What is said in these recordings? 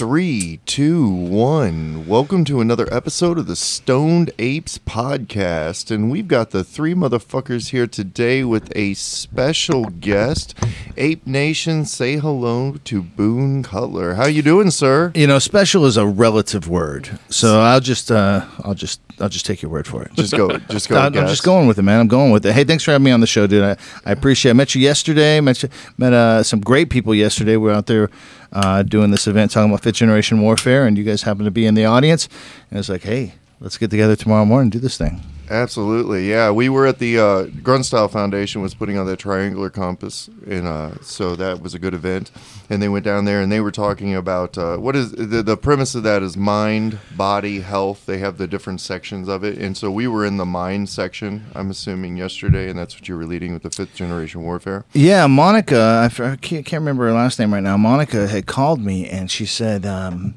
Three, two, one. Welcome to another episode of the Stoned Apes podcast. And we've got the three motherfuckers here today with a special guest. Ape Nation, say hello to Boone Cutler. How you doing, sir? You know, special is a relative word, so I'll just, uh, I'll just, I'll just take your word for it. Just go, just go. I'm, I'm just going with it, man. I'm going with it. Hey, thanks for having me on the show, dude. I, I appreciate. it. I met you yesterday. Met you, met uh, some great people yesterday. We were out there uh, doing this event talking about fifth generation warfare, and you guys happened to be in the audience. And it's like, hey, let's get together tomorrow morning and do this thing. Absolutely, yeah. We were at the uh, Grunt Style Foundation was putting on that triangular compass, and uh, so that was a good event. And they went down there and they were talking about uh, what is the, the premise of that is mind, body, health. They have the different sections of it, and so we were in the mind section. I'm assuming yesterday, and that's what you were leading with the fifth generation warfare. Yeah, Monica, I can't, remember her last name right now. Monica had called me and she said um,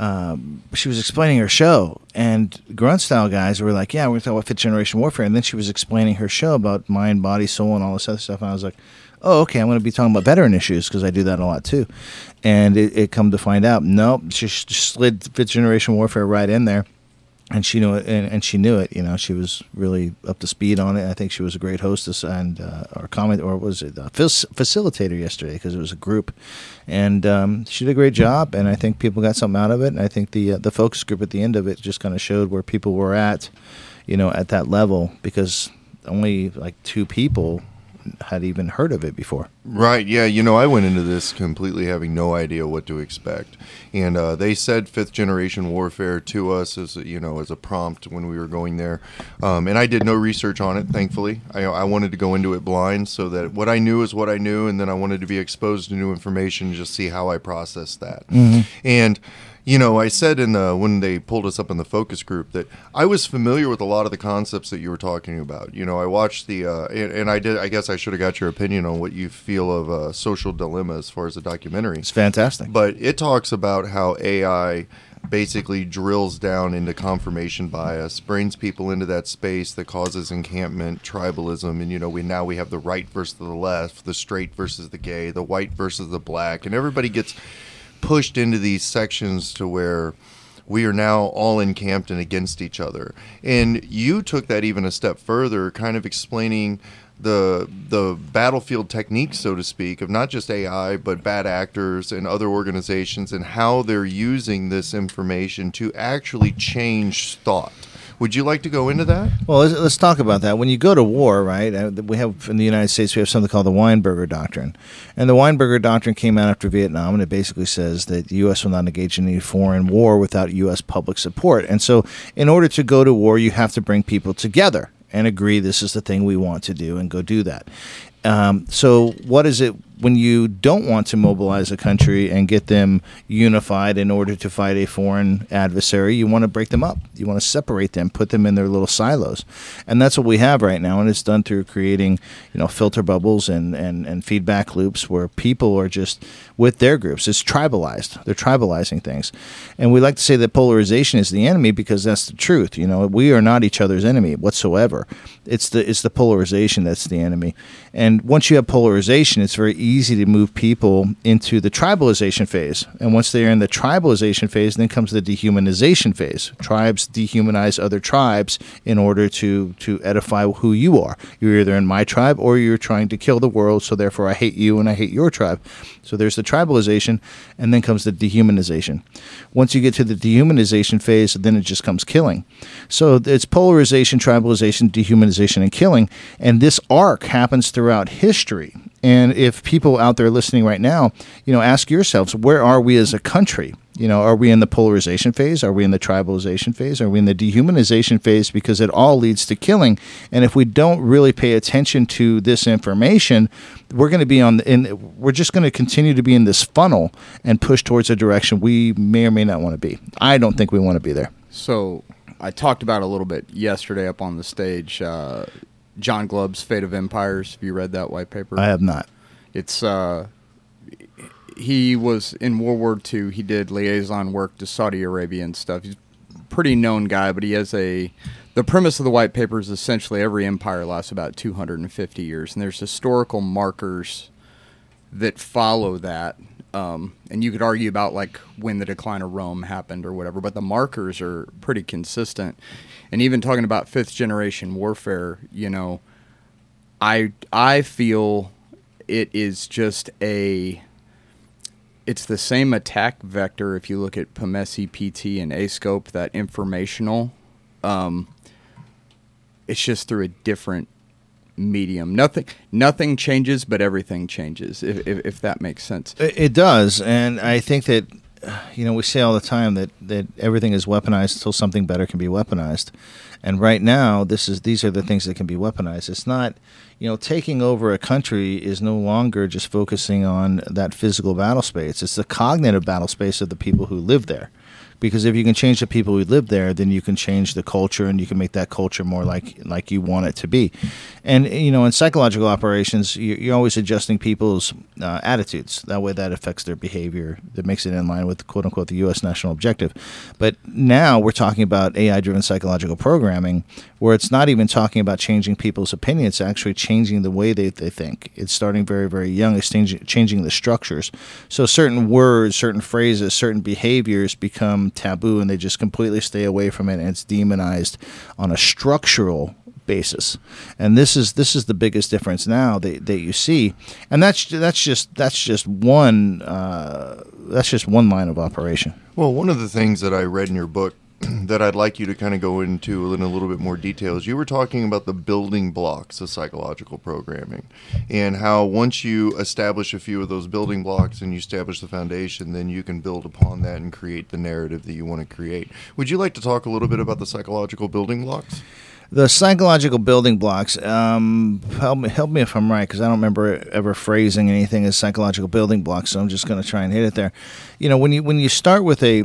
um, she was explaining her show, and Grunt Style guys were like, "Yeah, we're talking about fifth generation warfare," and then she was explaining her show about mind, body, soul, and all this other stuff, and I was like. Oh, okay. I'm going to be talking about veteran issues because I do that a lot too, and it, it come to find out, nope, she slid fifth generation warfare right in there and she knew it and, and she knew it you know she was really up to speed on it. I think she was a great hostess and uh, or comment or was it a facilitator yesterday because it was a group. And um, she did a great job and i think people got something out of it and i think the uh, the focus group at the end of it just kind of showed where people were at you know at that level because only like two people had even heard of it before Right. Yeah. You know, I went into this completely having no idea what to expect, and uh, they said fifth generation warfare to us as a, you know as a prompt when we were going there, um, and I did no research on it. Thankfully, I, I wanted to go into it blind so that what I knew is what I knew, and then I wanted to be exposed to new information, just see how I process that, and. You know, I said in the when they pulled us up in the focus group that I was familiar with a lot of the concepts that you were talking about. You know, I watched the uh, and, and I did. I guess I should have got your opinion on what you feel of uh, social dilemma as far as the documentary. it's fantastic But it talks about how AI basically drills down into confirmation bias, brings people into that space that causes encampment, tribalism, and you know we now we have the right versus the left, the straight versus the gay, the white versus the black, and everybody gets pushed into these sections to where we are now all encamped and against each other. And you took that even a step further, kind of explaining the the battlefield techniques, so to speak, of not just AI but bad actors and other organizations and how they're using this information to actually change thought. Would you like to go into that? Well, let's, let's talk about that. When you go to war, right? uh, We have in the United States we have something called the Weinberger Doctrine, and the Weinberger Doctrine came out after Vietnam, and it basically says that the U.S. will not engage in any foreign war without U.S. public support. And so, in order to go to war, you have to bring people together and agree this is the thing we want to do, and go do that. Um, so, what is it when you don't want to mobilize a country and get them unified in order to fight a foreign adversary? You want to break them up. You want to separate them, put them in their little silos, and that's what we have right now. And it's done through creating, you know, filter bubbles and and and feedback loops where people are just with their groups. It's tribalized. They're tribalizing things, and we like to say that polarization is the enemy because that's the truth. You know, we are not each other's enemy whatsoever. It's the it's the polarization that's the enemy. And once you have polarization, it's very easy to move people into the tribalization phase. And once they are in the tribalization phase, then comes the dehumanization phase. Tribes dehumanize other tribes in order to to edify who you are. You're either in my tribe or you're trying to kill the world, so therefore I hate you and I hate your tribe. So there's the tribalization, and then comes the dehumanization. Once you get to the dehumanization phase, then it just comes killing. So it's polarization, tribalization, dehumanization, and killing. And this arc happens throughout history. And if people out there listening right now, you know, ask yourselves, where are we as a country? You know, are we in the polarization phase? Are we in the tribalization phase? Are we in the dehumanization phase? Because it all leads to killing. And if we don't really pay attention to this information, we're going to be on the, in. We're just going to continue to be in this funnel and push towards a direction we may or may not want to be. I don't think we want to be there. So I talked about a little bit yesterday up on the stage. Uh, John Glubb's Fate of Empires. Have you read that white paper? I have not. It's uh, he was in World War II. He did liaison work to Saudi Arabia and stuff. He's a pretty known guy, but he has a. The premise of the white paper is essentially every empire lasts about 250 years, and there's historical markers that follow that Um, and you could argue about like when the decline of Rome happened or whatever, but the markers are pretty consistent. And even talking about fifth generation warfare, you know, I I feel it is just a it's the same attack vector if you look at PMESI, PT, and ASCOPE, that informational. Um, it's just through a different medium. Nothing nothing changes, but everything changes. If if, if that makes sense. It, does, and I think that uh, you know we say all the time that that everything is weaponized until something better can be weaponized. And right now, this is these are the things that can be weaponized. It's not, you know, taking over a country is no longer just focusing on that physical battle space. It's the cognitive battle space of the people who live there because if you can change the people who live there, then you can change the culture and you can make that culture more like like you want it to be. And you know, in psychological operations, you're always adjusting people's uh, attitudes. That way, that affects their behavior. That makes it in line with quote unquote the U.S. national objective. But now we're talking about AI-driven psychological programming, where it's not even talking about changing people's opinions, it's actually changing the way they, they think. It's starting very very young. It's changing, changing the structures. So certain words, certain phrases, certain behaviors become taboo and they just completely stay away from it and it's demonized on a structural basis. And this is this is the biggest difference now that, that you see. And that's that's just that's just one uh, that's just one line of operation. Well, one of the things that I read in your book that I'd like you to kind of go into in a little bit more details. You were talking about the building blocks of psychological programming and how once you establish a few of those building blocks and you establish the foundation, then you can build upon that and create the narrative that you want to create. Would you like to talk a little bit about the psychological building blocks? The psychological building blocks. Um, help me, help me if I'm right, because I don't remember ever phrasing anything as psychological building blocks. So I'm just going to try and hit it there. You know, when you when you start with a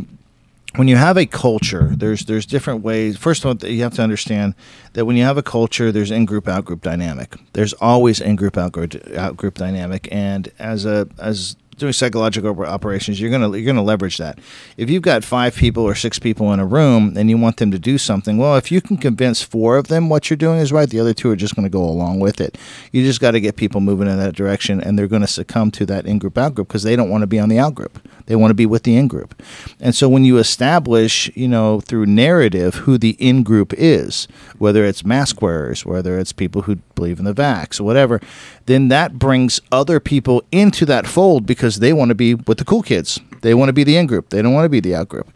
when you have a culture, there's there's different ways. First of all, you have to understand that when you have a culture, there's in group out group dynamic. There's always in group out group dynamic, and as a as doing psychological operations, you're gonna you're gonna leverage that. If you've got five people or six people in a room and you want them to do something, well, if you can convince four of them what you're doing is right, the other two are just going to go along with it. You just got to get people moving in that direction, and they're going to succumb to that in group out group because they don't want to be on the out group. They want to be with the in group. And so when you establish, you know, through narrative who the in group is, whether it's mask wearers, whether it's people who believe in the vax whatever, then that brings other people into that fold because they want to be with the cool kids. They want to be the in group. They don't want to be the out group.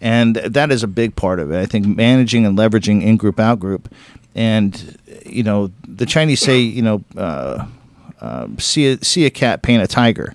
And that is a big part of it. I think managing and leveraging in group, out group. And, you know, the Chinese say, you know, uh, uh, see, a, see a cat, paint a tiger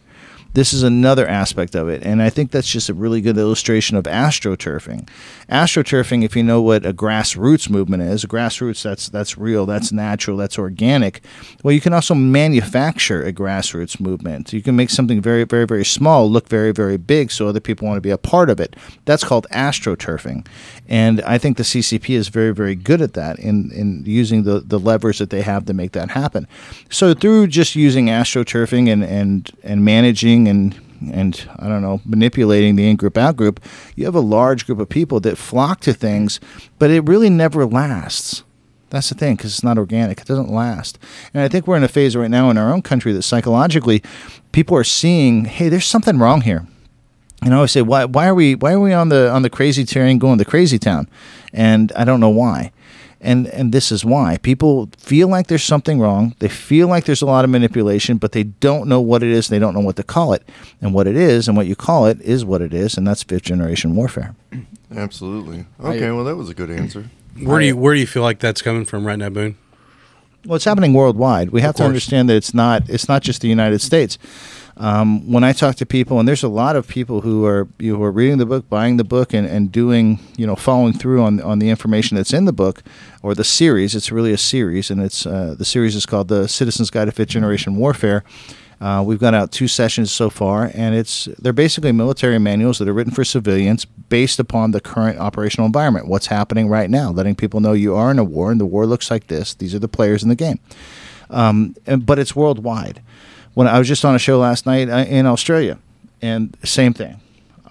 this is another aspect of it. And I think that's just a really good illustration of astroturfing. Astroturfing, if you know what a grassroots movement is, grassroots that's that's real, that's natural, that's organic. Well, you can also manufacture a grassroots movement. You can make something very, very, very small look very, very big so other people want to be a part of it. That's called astroturfing. And I think the CCP is very, very good at that in, in using the, the levers that they have to make that happen. So through just using astroturfing and, and, and managing and and I don't know manipulating the in group out group, you have a large group of people that flock to things, but it really never lasts. That's the thing because it's not organic. It doesn't last. And I think we're in a phase right now in our own country that psychologically, people are seeing, hey, there's something wrong here. And I always say, why, why are we why are we on the on the crazy train going to crazy town? And I don't know why and and this is why. People feel like there's something wrong. They feel like there's a lot of manipulation but they don't know what it is. They don't know what to call it. And what it is and what you call it is what it is and that's fifth generation warfare. Absolutely. Okay well that was a good answer. Where do you where do you feel like that's coming from right now boone well it's happening worldwide we have to understand that it's not it's not just the united states um, when I talk to people, and there's a lot of people who are you know, who are reading the book, buying the book, and, and doing you know following through on on the information that's in the book or the series. It's really a series, and it's uh, the series is called the Citizens Guide to Fifth Generation Warfare. Uh, we've got out two sessions so far, and it's they're basically military manuals that are written for civilians based upon the current operational environment. What's happening right now, letting people know you are in a war, and the war looks like this. These are the players in the game, um, and, but it's worldwide when I was just on a show last night uh, in Australia, and same thing.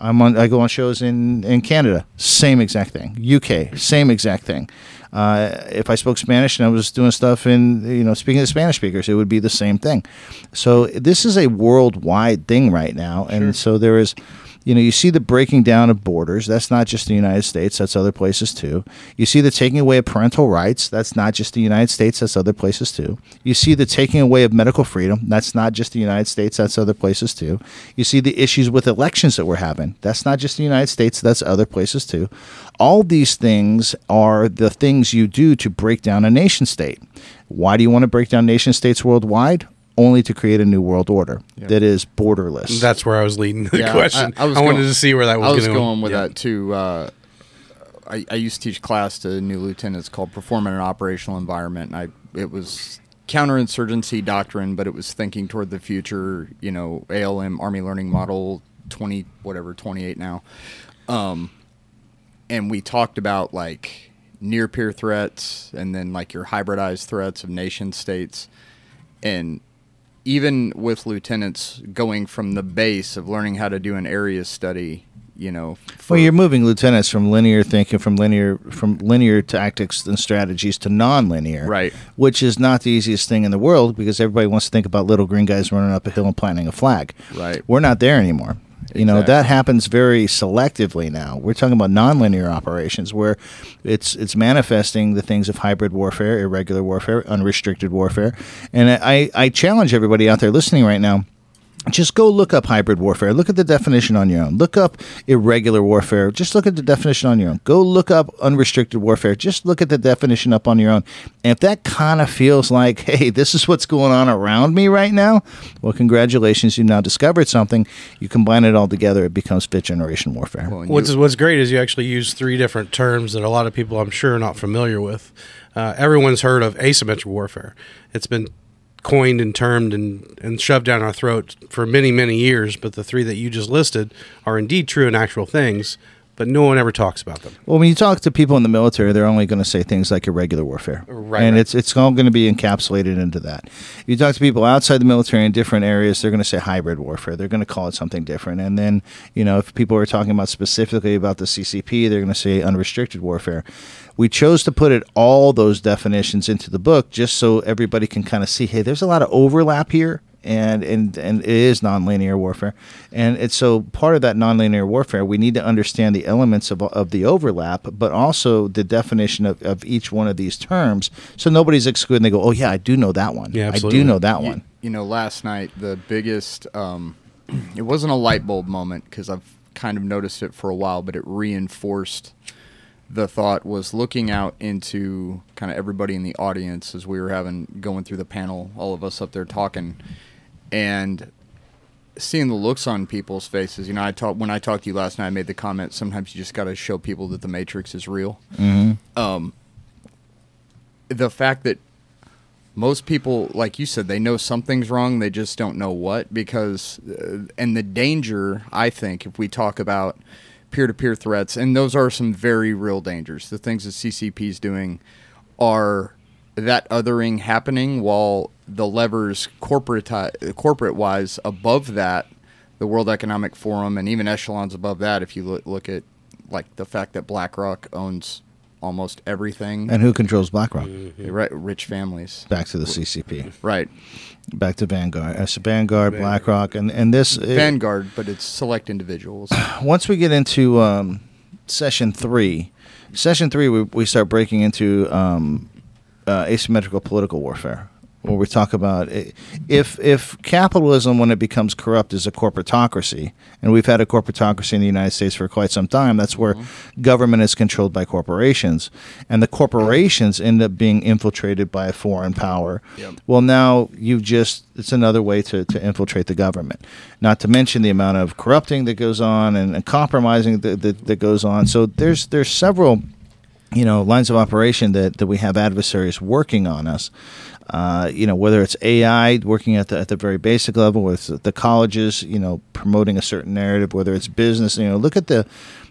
I'm on. I go on shows in in Canada. Same exact thing. UK. Same exact thing. Uh, if I spoke Spanish and I was doing stuff in, you know, speaking to Spanish speakers, it would be the same thing. So this is a worldwide thing right now, and so there is you know, you see the breaking down of borders. That's not just the United States, that's other places too. You see the taking away of parental rights. That's not just the United States, that's other places too. You see the taking away of medical freedom. That's not just the United States, that's other places too. You see the issues with elections that we're having. That's not just the United States, that's other places too. All these things are the things you do to break down a nation state. Why do you want to break down nation states worldwide? Only to create a new world order that is borderless. That's where I was leading the Yeah, question. I, was wanted going- to see where that was, I was gonna going with yeah. that too. Uh, I, I used to teach class to new lieutenants called "Perform in an Operational Environment." And I it was counterinsurgency doctrine, but it was thinking toward the future. You know, ALM Army Learning Model twenty whatever twenty eight now, um, and we talked about like near peer threats and then like your hybridized threats of nation states, and even with lieutenants going from the base of learning how to do an area study, you know, for- Well, you're moving lieutenants from linear thinking, from linear from linear tactics and strategies to non-linear, Right. Which is not the easiest thing in the world because everybody wants to think about little green guys running up a hill and planting a flag. Right. We're not there anymore. You know that happens very selectively now. We're talking about non-linear operations where it's it's manifesting the things of hybrid warfare, irregular warfare, unrestricted warfare, and I I challenge everybody out there listening right now just go look up hybrid warfare. Look at the definition on your own. Look up irregular warfare. Just look at the definition on your own. Go look up unrestricted warfare. Just look at the definition up on your own. And if that kind of feels like, hey, this is what's going on around me right now, well, congratulations, you've now discovered something. You combine it all together, it becomes fifth generation warfare. Well, and What's you- What's great is you actually use three different terms that a lot of people, I'm sure, are not familiar with. Uh, everyone's heard of asymmetric warfare. It's been coined and termed and, and shoved down our throat for many, many years. But the three that you just listed are indeed true and actual things, but no one ever talks about them. Well, when you talk to people in the military, they're only going to say things like irregular warfare, Right, And right. it's it's all going to be encapsulated into that. If you talk to people outside the military in different areas, they're going to say hybrid warfare. They're going to call it something different. And then you know, if people are talking about specifically about the CCP, they're going to say unrestricted warfare. We chose to put it all those definitions into the book just so everybody can kind of see, hey, there's a lot of overlap here and and and it is nonlinear warfare, and it's so part of that nonlinear warfare. We need to understand the elements of of the overlap, but also the definition of, of each one of these terms, so nobody's excluded. and They go, oh yeah, I do know that one. Yeah, I do know that you, one. you know, last night the biggest. Um, it wasn't a light bulb moment because I've kind of noticed it for a while, but it reinforced the thought was looking out into kind of everybody in the audience as we were having going through the panel, all of us up there talking, and seeing the looks on people's faces. You know, I talked when I talked to you last night. I made the comment. Sometimes you just got to show people that the Matrix is real. Um, the fact that most people, like you said, they know something's wrong. They just don't know what. Because, uh, and the danger, I think, if we talk about peer to peer threats, and those are some very real dangers. The things that CCP is doing are that othering happening while the levers corporate corporate wise above that the World Economic Forum and even echelons above that if you look, look at like the fact that BlackRock owns almost everything. And who controls BlackRock? right rich families. Back to the CCP. right. Back to Vanguard. Uh, so Vanguard, BlackRock, and and this it- Vanguard but it's select individuals. Once we get into um, session three, session three, we, we start breaking into um, uh, asymmetrical political warfare, where we talk about if if capitalism, when it becomes corrupt, is a corporatocracy, and we've had a corporatocracy in the United States for quite some time. That's where government is controlled by corporations, and the corporations end up being infiltrated by a foreign power. Yep. Well, now you've just it's another way to, to infiltrate the government. Not to mention the amount of corrupting that goes on and, and compromising that, that, that goes on. So there's there's several you know lines of operation that, that we have adversaries working on us. Uh, you know whether it's AI working at the at the very basic level, with the colleges, you know promoting a certain narrative, whether it's business. You know look at the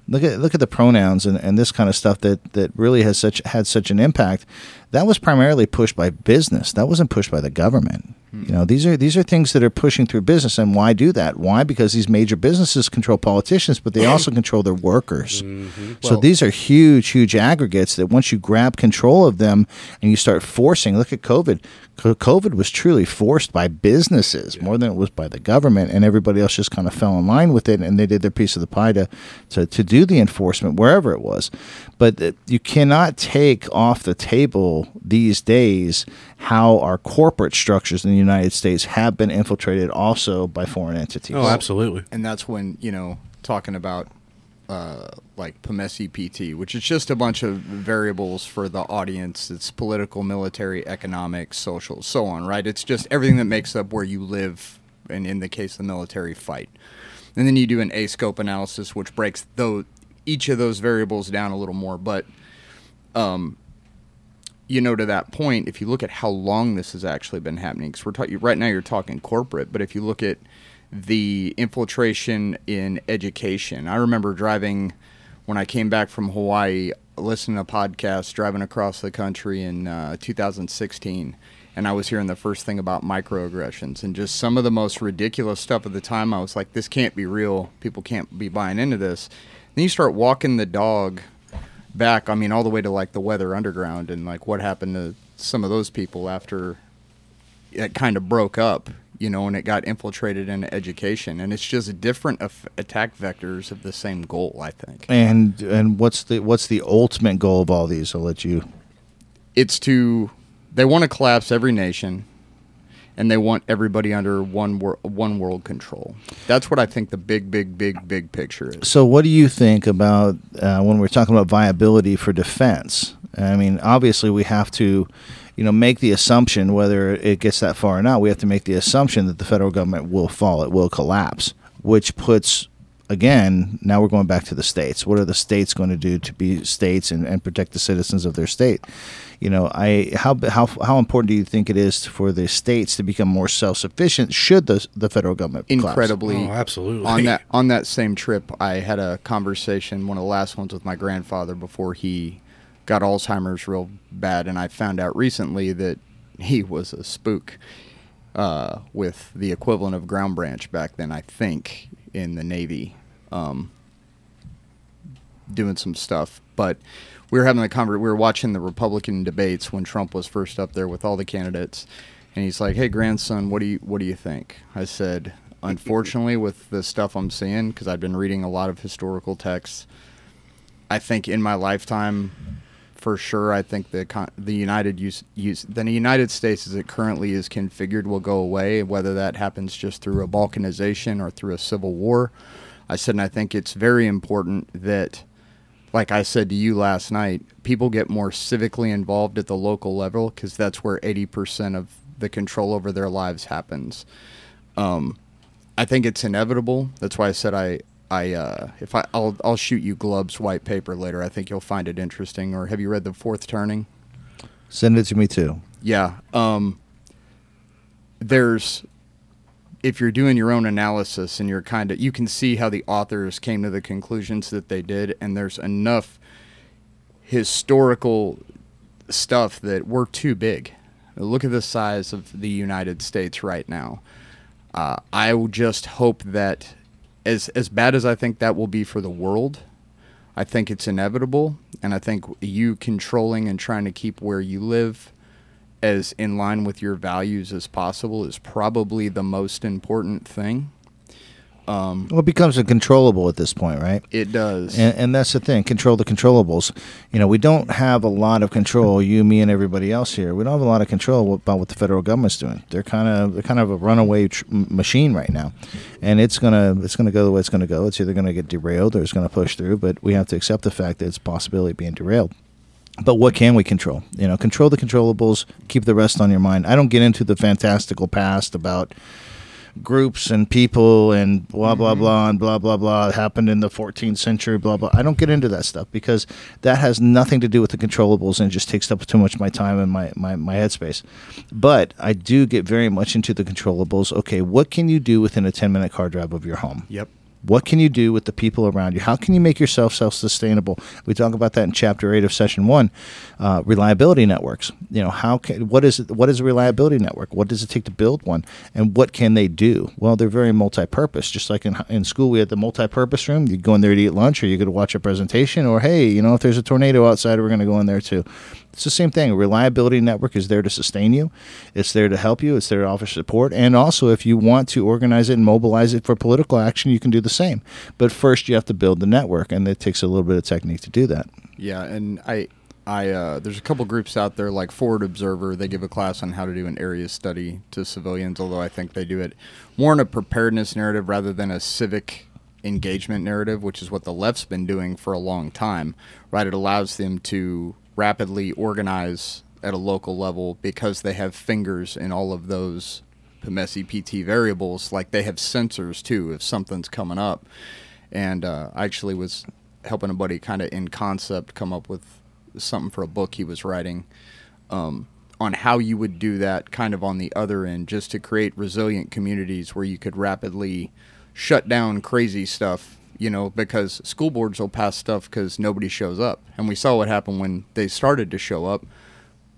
look at look at the pronouns and, and this kind of stuff that that really has such had such an impact. That was primarily pushed by business. That wasn't pushed by the government. You know, these are these are things that are pushing through business, and why do that? Why? Because these major businesses control politicians, but they also control their workers. So Well- these are huge, huge aggregates that once you grab control of them and you start forcing, look at COVID. COVID was truly forced by businesses more than it was by the government, and everybody else just kind of fell in line with it, and they did their piece of the pie to to, to do the enforcement wherever it was. But uh, you cannot take off the table these days how our corporate structures in the United States have been infiltrated also by foreign entities. Oh, absolutely. and that's when you know talking about uh, like PMESI PT, which is just a bunch of variables for the audience. It's political, military, economic, social, so on. Right? It's just everything that makes up where you live, and in the case of the military, fight. And then you do an ASCOPE analysis, which breaks though each of those variables down a little more. But um, you know, to that point, if you look at how long this has actually been happening, because we're talking right now, you're talking corporate, but if you look at the infiltration in education, I remember driving when I came back from Hawaii, listening to podcasts, driving across the country in uh, 2016, and I was hearing the first thing about microaggressions and just some of the most ridiculous stuff at the time. I was like, this can't be real. People can't be buying into this. Then you start walking the dog back i mean all the way to like the weather underground and like what happened to some of those people after it kind of broke up you know and it got infiltrated into education and it's just different af- attack vectors of the same goal i think And and what's the what's the ultimate goal of all these? I'll let you. it's to they want to collapse every nation and they want everybody under one wor- one world control that's what i think the big big big big picture is So, what do you think about uh, when we're talking about viability for defense? I mean, obviously, we have to, you know, make the assumption whether it gets that far or not. We have to make the assumption that the federal government will fall, it will collapse, which puts. Again, now we're going back to the states. What are the states going to do to be states and, and protect the citizens of their state? You know, I how how how important do you think it is for the states to become more self sufficient? Should the the federal government collapse? incredibly Oh, absolutely. on that on that same trip i had a conversation one of the last ones with my grandfather before he got alzheimer's real bad and i found out recently that he was a spook uh, with the equivalent of ground branch back then i think in the navy um, doing some stuff but we were having the we were watching the republican debates when trump was first up there with all the candidates. And he's like hey grandson what do you what do you think? I said unfortunately with the stuff i'm seeing because i've been reading a lot of historical texts i think in my lifetime for sure i think the the united use, use the united states as it currently is configured will go away whether that happens just through a balkanization or through a civil war. I said and i think it's very important that like I said to you last night, people get more civically involved at the local level because that's where 80% of the control over their lives happens. Um, I think it's inevitable. That's why I said I, I, uh, if I, I'll, I'll shoot you Glubb's white paper later. I think you'll find it interesting. Or have you read the Fourth Turning? Send it to me too. Yeah. Um, there's, if you're doing your own analysis and you're kind of, you can see how the authors came to the conclusions that they did, and there's enough historical stuff that we're too big. Look at the size of the United States right now. Uh, I just hope that, as as bad as I think that will be for the world, I think it's inevitable, and I think you controlling and trying to keep where you live as in line with your values as possible is probably the most important thing. Um, Well, it becomes uncontrollable at this point, right? it does. And, and that's the thing control the controllables. You know, we don't have a lot of control, you, me, and everybody else here. We don't have a lot of control about what the federal government's doing. They're kind of they're kind of a runaway tr- machine right now, and it's gonna it's gonna go the way it's gonna go. It's either gonna get derailed or it's gonna push through. But we have to accept the fact that it's a possibility of being derailed. But what can we control? You know, control the controllables. Keep the rest on your mind. I don't get into the fantastical past about groups and people and blah blah mm-hmm. blah and blah blah blah it happened in the 14th century blah blah i don't get into that stuff because that has nothing to do with the controllables and just takes up too much of my time and my, my, my headspace but i do get very much into the controllables okay what can you do within a 10 minute car drive of your home yep. What can you do with the people around you? How can you make yourself self sustainable? We talk about that in chapter eight of session one. Uh, reliability networks. You know, how can what is what is a reliability network? What does it take to build one, and what can they do? Well, they're very multi-purpose. Just like in in school, we had the multi-purpose room. You go in there to eat lunch, or you to watch a presentation, or hey, you know, if there's a tornado outside, we're going to go in there too. It's the same thing. A reliability network is there to sustain you. It's there to help you. It's there to offer support. And also, if you want to organize it and mobilize it for political action, you can do the same. But first, you have to build the network, and it takes a little bit of technique to do that. Yeah, and I, I uh, there's a couple groups out there like Forward Observer. They give a class on how to do an area study to civilians. Although I think they do it more in a preparedness narrative rather than a civic engagement narrative, which is what the left's been doing for a long time. Right? It allows them to rapidly organize at a local level because they have fingers in all of those PMESI PT variables. Like they have sensors too if something's coming up. And uh, I actually was helping a buddy kind of in concept come up with something for a book he was writing um, on how you would do that kind of on the other end just to create resilient communities where you could rapidly shut down crazy stuff you know, because school boards will pass stuff because nobody shows up. And we saw what happened when they started to show up.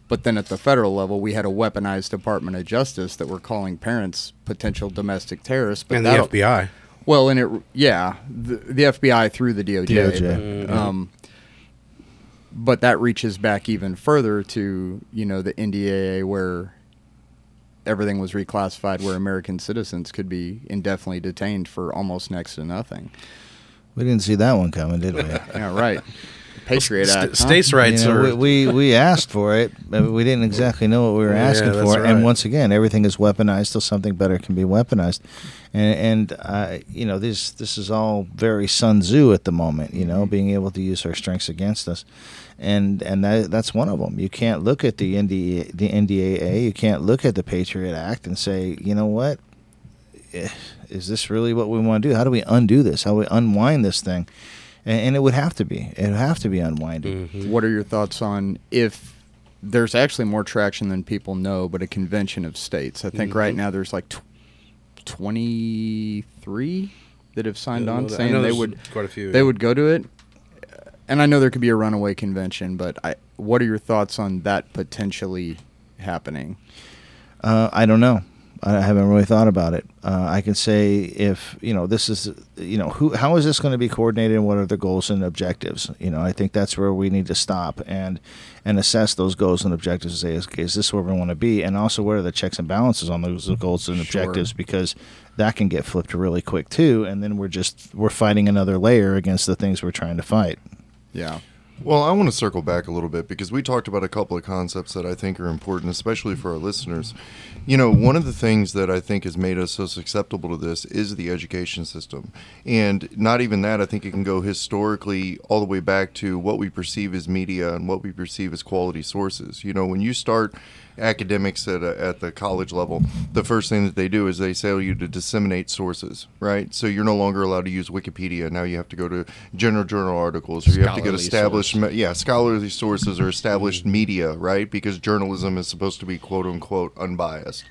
But then at the federal level, we had a weaponized Department of Justice that were calling parents potential domestic terrorists. But and the FBI. Well, and it, yeah, the, the FBI through the DOJ. DOJ. But, Mm-hmm. um, but that reaches back even further to, you know, the NDAA where everything was reclassified where American citizens could be indefinitely detained for almost next to nothing. We didn't see that one coming, did we? Yeah, right. Patriot St- Act. huh? states' rights You know, are. we, we we asked for it, but we didn't exactly know what we were asking that's for. right. And once again, everything is weaponized till something better can be weaponized. And and uh, you know this this is all very Sun Tzu at the moment. You know, being able to use our strengths against us, and and that that's one of them. You can't look at the NDA, the NDAA. You can't look at the Patriot Act and say, you know what, Eh, is this really what we want to do? How do we undo this? How do we unwind this thing? And, and it would have to be. It would have to be unwinded. Mhm. What are your thoughts on if there's actually more traction than people know, but a convention of states? I think right Mhm. now there's like tw- 23 that have signed I on that- I saying they would quite a few. they yeah. would go to it. And I know there could be a runaway convention, but I, what are your thoughts on that potentially happening? Uh, I don't know. I haven't really thought about it. Uh, I can say if you know this is you know who how is this going to be coordinated and what are the goals and objectives? You know, I think that's where we need to stop and and assess those goals and objectives and say is, is this where we want to be and also what are the checks and balances on those goals and Sure. objectives because that can get flipped really quick too and then we're just we're fighting another layer against the things we're trying to fight. Yeah. Well, I want to circle back a little bit because we talked about a couple of concepts that I think are important, especially for our listeners. You know, one of the things that I think has made us so susceptible to this is the education system. And not even that, I think it can go historically all the way back to what we perceive as media and what we perceive as quality sources. You know, when you start academics at, a, at the college level, the first thing that they do is they tell you to disseminate sources, right? So you're no longer allowed to use Wikipedia. Now you have to go to general journal articles, or you have to get established, source. yeah, scholarly sources or established mm-hmm. media, right? Because journalism is supposed to be quote unquote unbiased.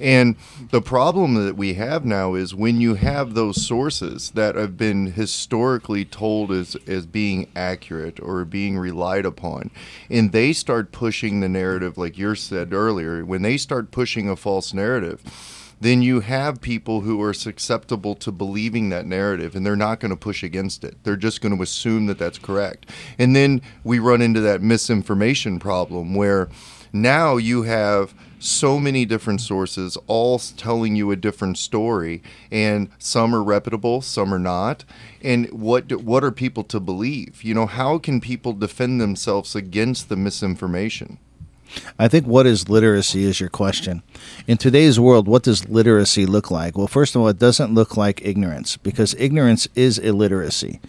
And the problem that we have now is when you have those sources that have been historically told as, as being accurate or being relied upon, and they start pushing the narrative, like you said earlier, when they start pushing a false narrative, then you have people who are susceptible to believing that narrative and they're not going to push against it. They're just going to assume that that's correct. And then we run into that misinformation problem where now you have so many different sources all telling you a different story and some are reputable some are not and what do- what are people to believe you know how can people defend themselves against the misinformation I think what is literacy is your question. In today's world, what does literacy look like? Well, first of all, it doesn't look like ignorance because ignorance is illiteracy.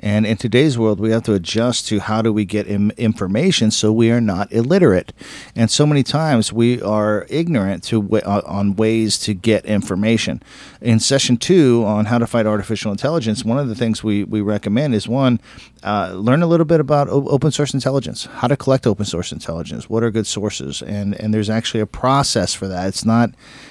And in today's world, we have to adjust to how do we get Im- information so we are not illiterate. And so many times we are ignorant to wa- uh, on ways to get information. In session two on how to fight artificial intelligence, one of the things we, we recommend is one, uh, learn a little bit about open source intelligence, how to collect open source intelligence, what are good sources, and and there's actually a process for that. It's not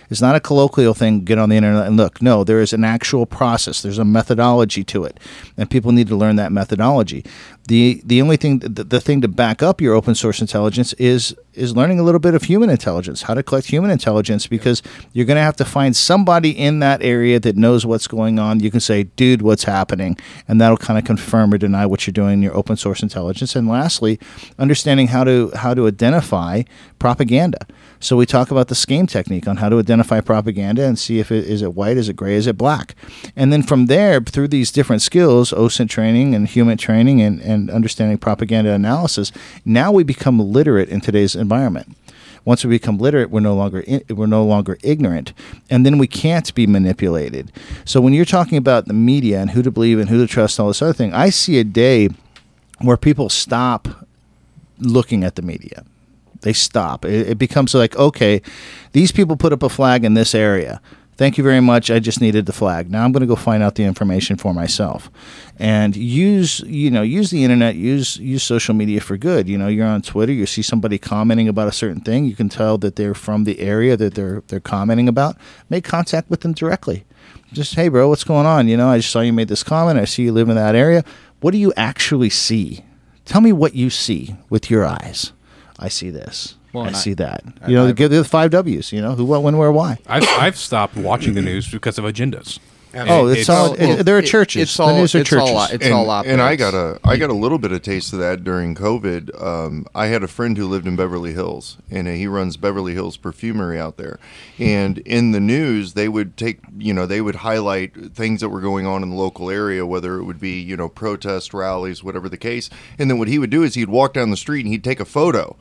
it's not a colloquial thing. Get on the internet and look. No, there is an actual process. There's a methodology to it, and people need to learn that methodology. The The only thing, the, the thing to back up your open source intelligence is is learning a little bit of human intelligence, how to collect human intelligence, because you're going to have to find somebody in that area that knows what's going on. You can say, "Dude, what's happening," and that'll kind of confirm or deny what you're doing in your open source intelligence. And lastly, understanding how to how to identify propaganda. So we talk about the SCAME technique on how to identify propaganda and see if it is it white, is it gray, is it black, and then from there through these different skills, OSINT training and human training and, and understanding propaganda analysis, now we become literate in today's environment. Once we become literate, we're no longer in, we're no longer ignorant, and then we can't be manipulated. So when you're talking about the media and who to believe and who to trust, and all this other thing, I see a day where people stop looking at the media they stop. It, it becomes like, okay, these people put up a flag in this area. Thank you very much. I just needed the flag. Now I'm going to go find out the information for myself, and use you know use the internet, use use social media for good. You know, you're on Twitter, you see somebody commenting about a certain thing, you can tell that they're from the area that they're they're commenting about. Make contact with them directly. Just hey, bro, what's going on? You know, I just saw you made this comment. I see you live in that area. What do you actually see? Tell me what you see with your eyes. I see this. Well, I see that. You know, give the five W's. You know, who, what, when, where, why. I've, I've stopped watching the news because of agendas. Oh, it's, it's all. It, there are churches. It's all. The news are it's churches. all. It's and, all And I got a. I got a little bit of taste of that during COVID. Um, I had a friend who lived in Beverly Hills, and he runs Beverly Hills Perfumery out there. And in the news, they would take. You know, they would highlight things that were going on in the local area, whether it would be you know protest rallies, whatever the case. And then what he would do is he'd walk down the street and he'd take a photo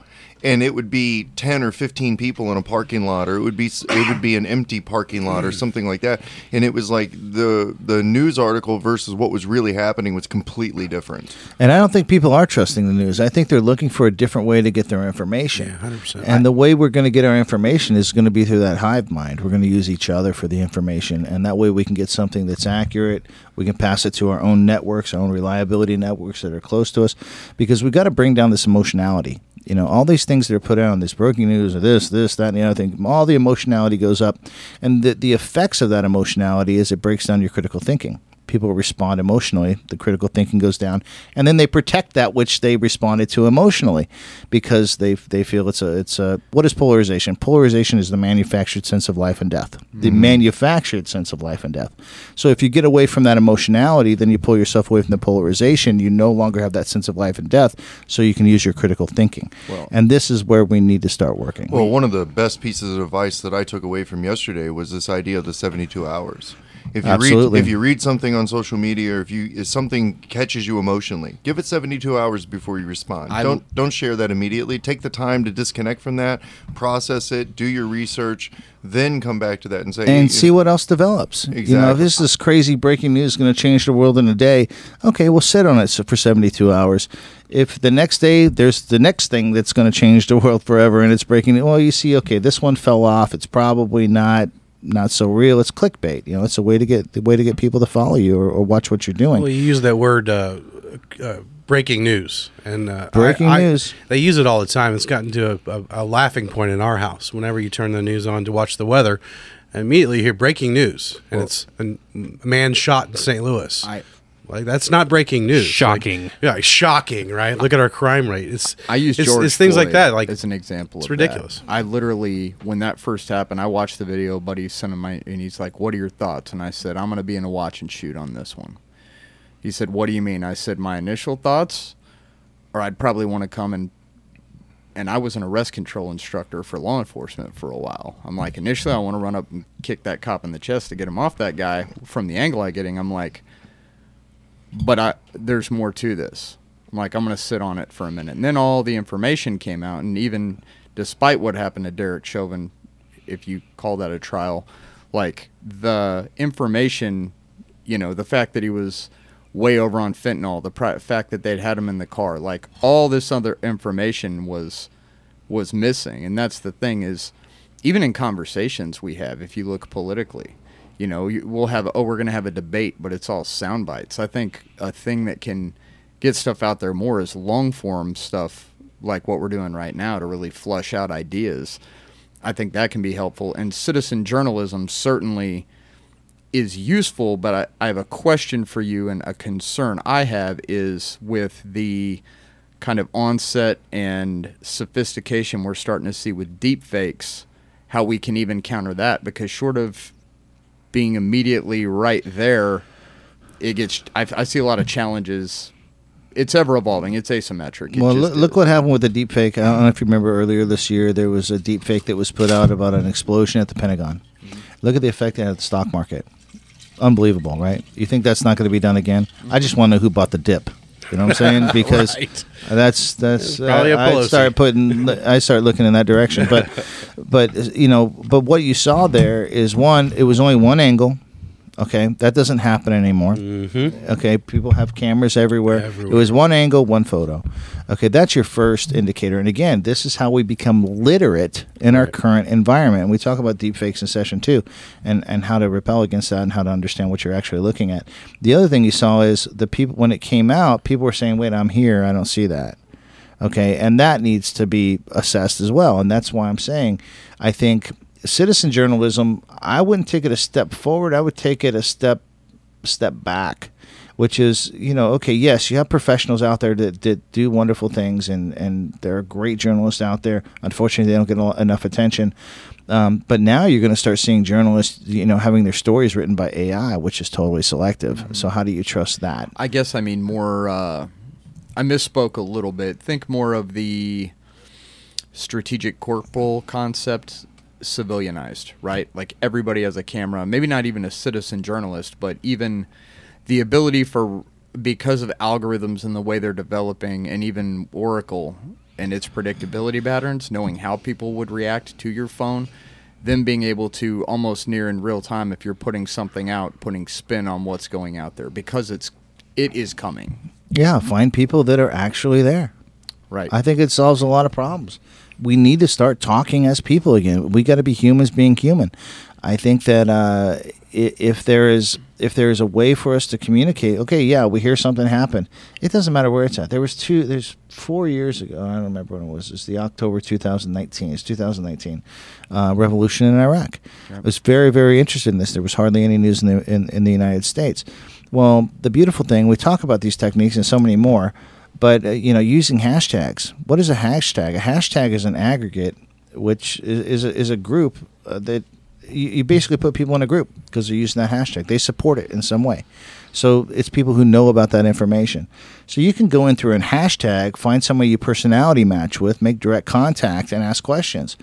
and it would be 10 or 15 people in a parking lot or it would be it would be an empty parking lot or something like that. And it was like the the news article versus what was really happening was completely different. And i don't think people are trusting the news. I think they're looking for a different way to get their information. Yeah, 100%. and the way we're going to get our information is going to be through that hive mind. We're going to use each other for the information and that way we can get something that's accurate. We can pass it to our own networks our own reliability networks that are close to us because we've got to bring down this emotionality you know, all these things that are put out on this breaking news or this, this, that, and the other thing, all the emotionality goes up. And the, the effects of that emotionality is it breaks down your critical thinking people respond emotionally, the critical thinking goes down, and then they protect that which they responded to emotionally because they they feel it's a it's a what is polarization? Polarization is the manufactured sense of life and death, mm-hmm. the manufactured sense of life and death. So if you get away from that emotionality, then you pull yourself away from the polarization. You no longer have that sense of life and death, so you can use your critical thinking. Well, and this is where we need to start working. Well, one of the best pieces of advice that I took away from yesterday was this idea of the 72 hours. If you Absolutely. read if you read something on social media or if you if something catches you emotionally, give it 72 hours before you respond. I don't don't share that immediately. Take the time to disconnect from that, process it, do your research, then come back to that and say and see what else develops. Exactly. You know, if this is crazy breaking news going to change the world in a day, okay, we'll sit on it for 72 hours. If the next day there's the next thing that's going to change the world forever and it's breaking, well, you see, okay, this one fell off. It's probably not not so real. It's clickbait. You know, it's a way to get the way to get people to follow you or, or watch what you're doing. Well, you use that word uh, uh, breaking news and uh, breaking I, news. I, they use it all the time. It's gotten to a, a, a, laughing point in our house. Whenever you turn the news on to watch the weather, immediately you hear breaking news, and well, it's a man shot in St. Louis. I, like that's not breaking news. Shocking. Like, yeah, shocking, right? Look at our crime rate. It's I use it's, George it's things Floyd like that. Like it's an example. It's ridiculous. That. I literally, when that first happened, I watched the video. Buddy sent him my, and he's like, "What are your thoughts?" And I said, "I'm going to be in a watch and shoot on this one." He said, "What do you mean?" I said, "My initial thoughts, or I'd probably want to come and." And I was an arrest control instructor for law enforcement for a while. I'm like, initially, I want to run up and kick that cop in the chest to get him off that guy from the angle I'm getting. I'm like, but I there's more to this. I'm like, I'm to sit on it for a minute. And then all the information came out, and even despite what happened to Derek Chauvin, if you call that a trial, like the information, you know, the fact that he was way over on fentanyl, the pr- fact that they'd had him in the car, like all this other information was was missing. And that's the thing is, even in conversations we have, if you look politically, you know, we'll have oh we're going to have a debate, but it's all sound bites. I think a thing that can get stuff out there more is long form stuff like what we're doing right now to really flush out ideas. I think that can be helpful. And citizen journalism certainly is useful, but I, I have a question for you and a concern I have is with the kind of onset and sophistication we're starting to see with deep fakes, how we can even counter that because short of being immediately right there, it gets. I, I see a lot of challenges. It's ever evolving. It's asymmetric. It well, look, look what happened with the deep fake. I don't know if you remember earlier this year, there was a deep fake that was put out about an explosion at the Pentagon. Mm-hmm. Look at the effect it had the stock market. Unbelievable, right? You think that's not going to be done again? I just want to know who bought the dip. You know what I'm saying? Because Right. that's that's uh, I started putting I started looking in that direction. But but you know, but what you saw there is one. It was only one angle. Okay, that doesn't happen anymore. Mm-hmm. Okay, people have cameras everywhere. Everywhere. It was one angle, one photo. Okay, that's your first indicator. And again, this is how we become literate in our current environment. And we talk about deepfakes in session two and, and how to repel against that and how to understand what you're actually looking at. The other thing you saw is the people, when it came out, people were saying, wait, I'm here. I don't see that. Okay, and that needs to be assessed as well. And that's why I'm saying I think citizen journalism, I wouldn't take it a step forward, I would take it a step step back, which is, you know, okay, yes, you have professionals out there that, that do wonderful things, and, and there are great journalists out there. Unfortunately, they don't get lot- enough attention. Um, but now you're going to start seeing journalists, you know, having their stories written by AI, which is totally selective. So how do you trust that? I guess I mean more. Uh, I misspoke a little bit. Think more of the strategic corporal concept civilianized, right? Like everybody has a camera, maybe not even a citizen journalist, but even the ability for because of algorithms and the way they're developing and even Oracle and its predictability patterns, knowing how people would react to your phone, them being able to almost near in real time if you're putting something out, putting spin on what's going out there because it's it is coming. Yeah, find people that are actually there. Right. I think it solves a lot of problems. We need to start talking as people again. We got to be humans being human. I think that uh, if there is if there is a way for us to communicate, okay, yeah, we hear something happen. It doesn't matter where it's at. There was two. There's four years ago. I don't remember when it was. It's the October 2019. It's 2019 uh, revolution in Iraq. I was very very interested in this. There was hardly any news in the in, in the United States. Well, the beautiful thing we talk about these techniques and so many more but uh, you know using hashtags what is a hashtag a hashtag is an aggregate which is, is, a, is a group uh, that you, you basically put people in a group because they're using that hashtag they support it in some way so it's people who know about that information so you can go in through and hashtag find somebody you personality match with make direct contact and ask questions